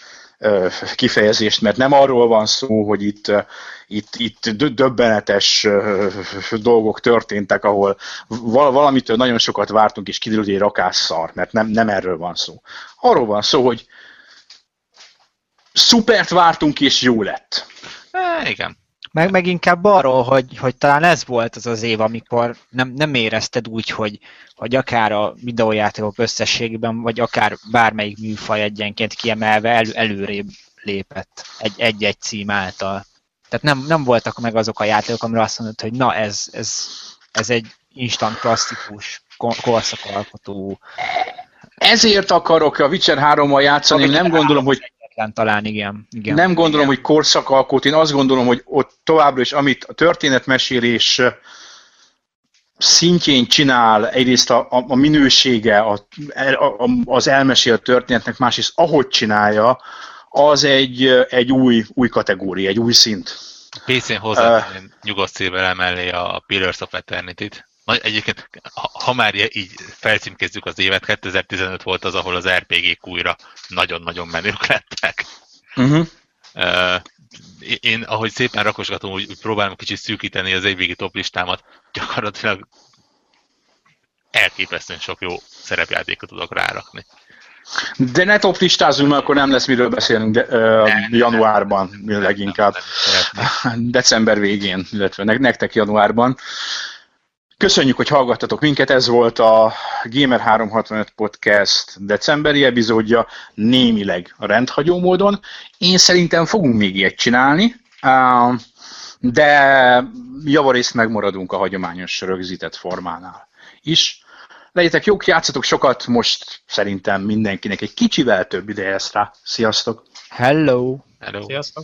kifejezést, mert nem arról van szó, hogy itt, itt, itt döbbenetes dolgok történtek, ahol valamitől nagyon sokat vártunk, és kiderült, hogy egy rakás szar, mert nem, nem erről van szó. Arról van szó, hogy szupert vártunk, és jó lett. E, igen. Meg, meg inkább arról, hogy, hogy talán ez volt az az év, amikor nem, nem érezted úgy, hogy, hogy akár a videójátékok összességében, vagy akár bármelyik műfaj egyenként kiemelve el, előrébb lépett egy-egy cím által. Tehát nem, nem voltak meg azok a játékok, amire azt mondod, hogy na ez, ez, ez egy instant klasszikus, ko- korszakalkotó. Ezért akarok a Witcher 3-mal játszani, nem gondolom, hogy Egyetlen talán, igen. igen. Nem gondolom, hogy korszakalkot, én azt gondolom, hogy ott továbbra is, amit a történetmesélés szintjén csinál, egyrészt a, a, a minősége, a, a, az elmesélt történetnek, másrészt ahogy csinálja, az egy, egy új, új kategória, egy új szint. PC-n hozzá uh, nyugodt szívvel emellé a Pillars of Eternity-t. Na, egyébként, ha, ha már így felcímkézzük az évet, 2015 volt az, ahol az RPG-k újra nagyon-nagyon menők lettek. Uh-huh. Uh, én, ahogy szépen rakosgatom, úgy, úgy próbálom kicsit szűkíteni az évvégi top listámat, gyakorlatilag elképesztően sok jó szerepjátékot tudok rárakni. De ne top listázunk, mert akkor nem lesz miről beszélnünk de, uh, januárban leginkább. Nem, nem, December végén, illetve nektek januárban. Köszönjük, hogy hallgattatok minket, ez volt a Gamer 365 Podcast decemberi epizódja, némileg rendhagyó módon. Én szerintem fogunk még ilyet csinálni, de javarészt megmaradunk a hagyományos rögzített formánál is. Legyetek jók, játszatok sokat, most szerintem mindenkinek egy kicsivel több ideje lesz rá. Sziasztok! Hello! Hello! Sziasztok!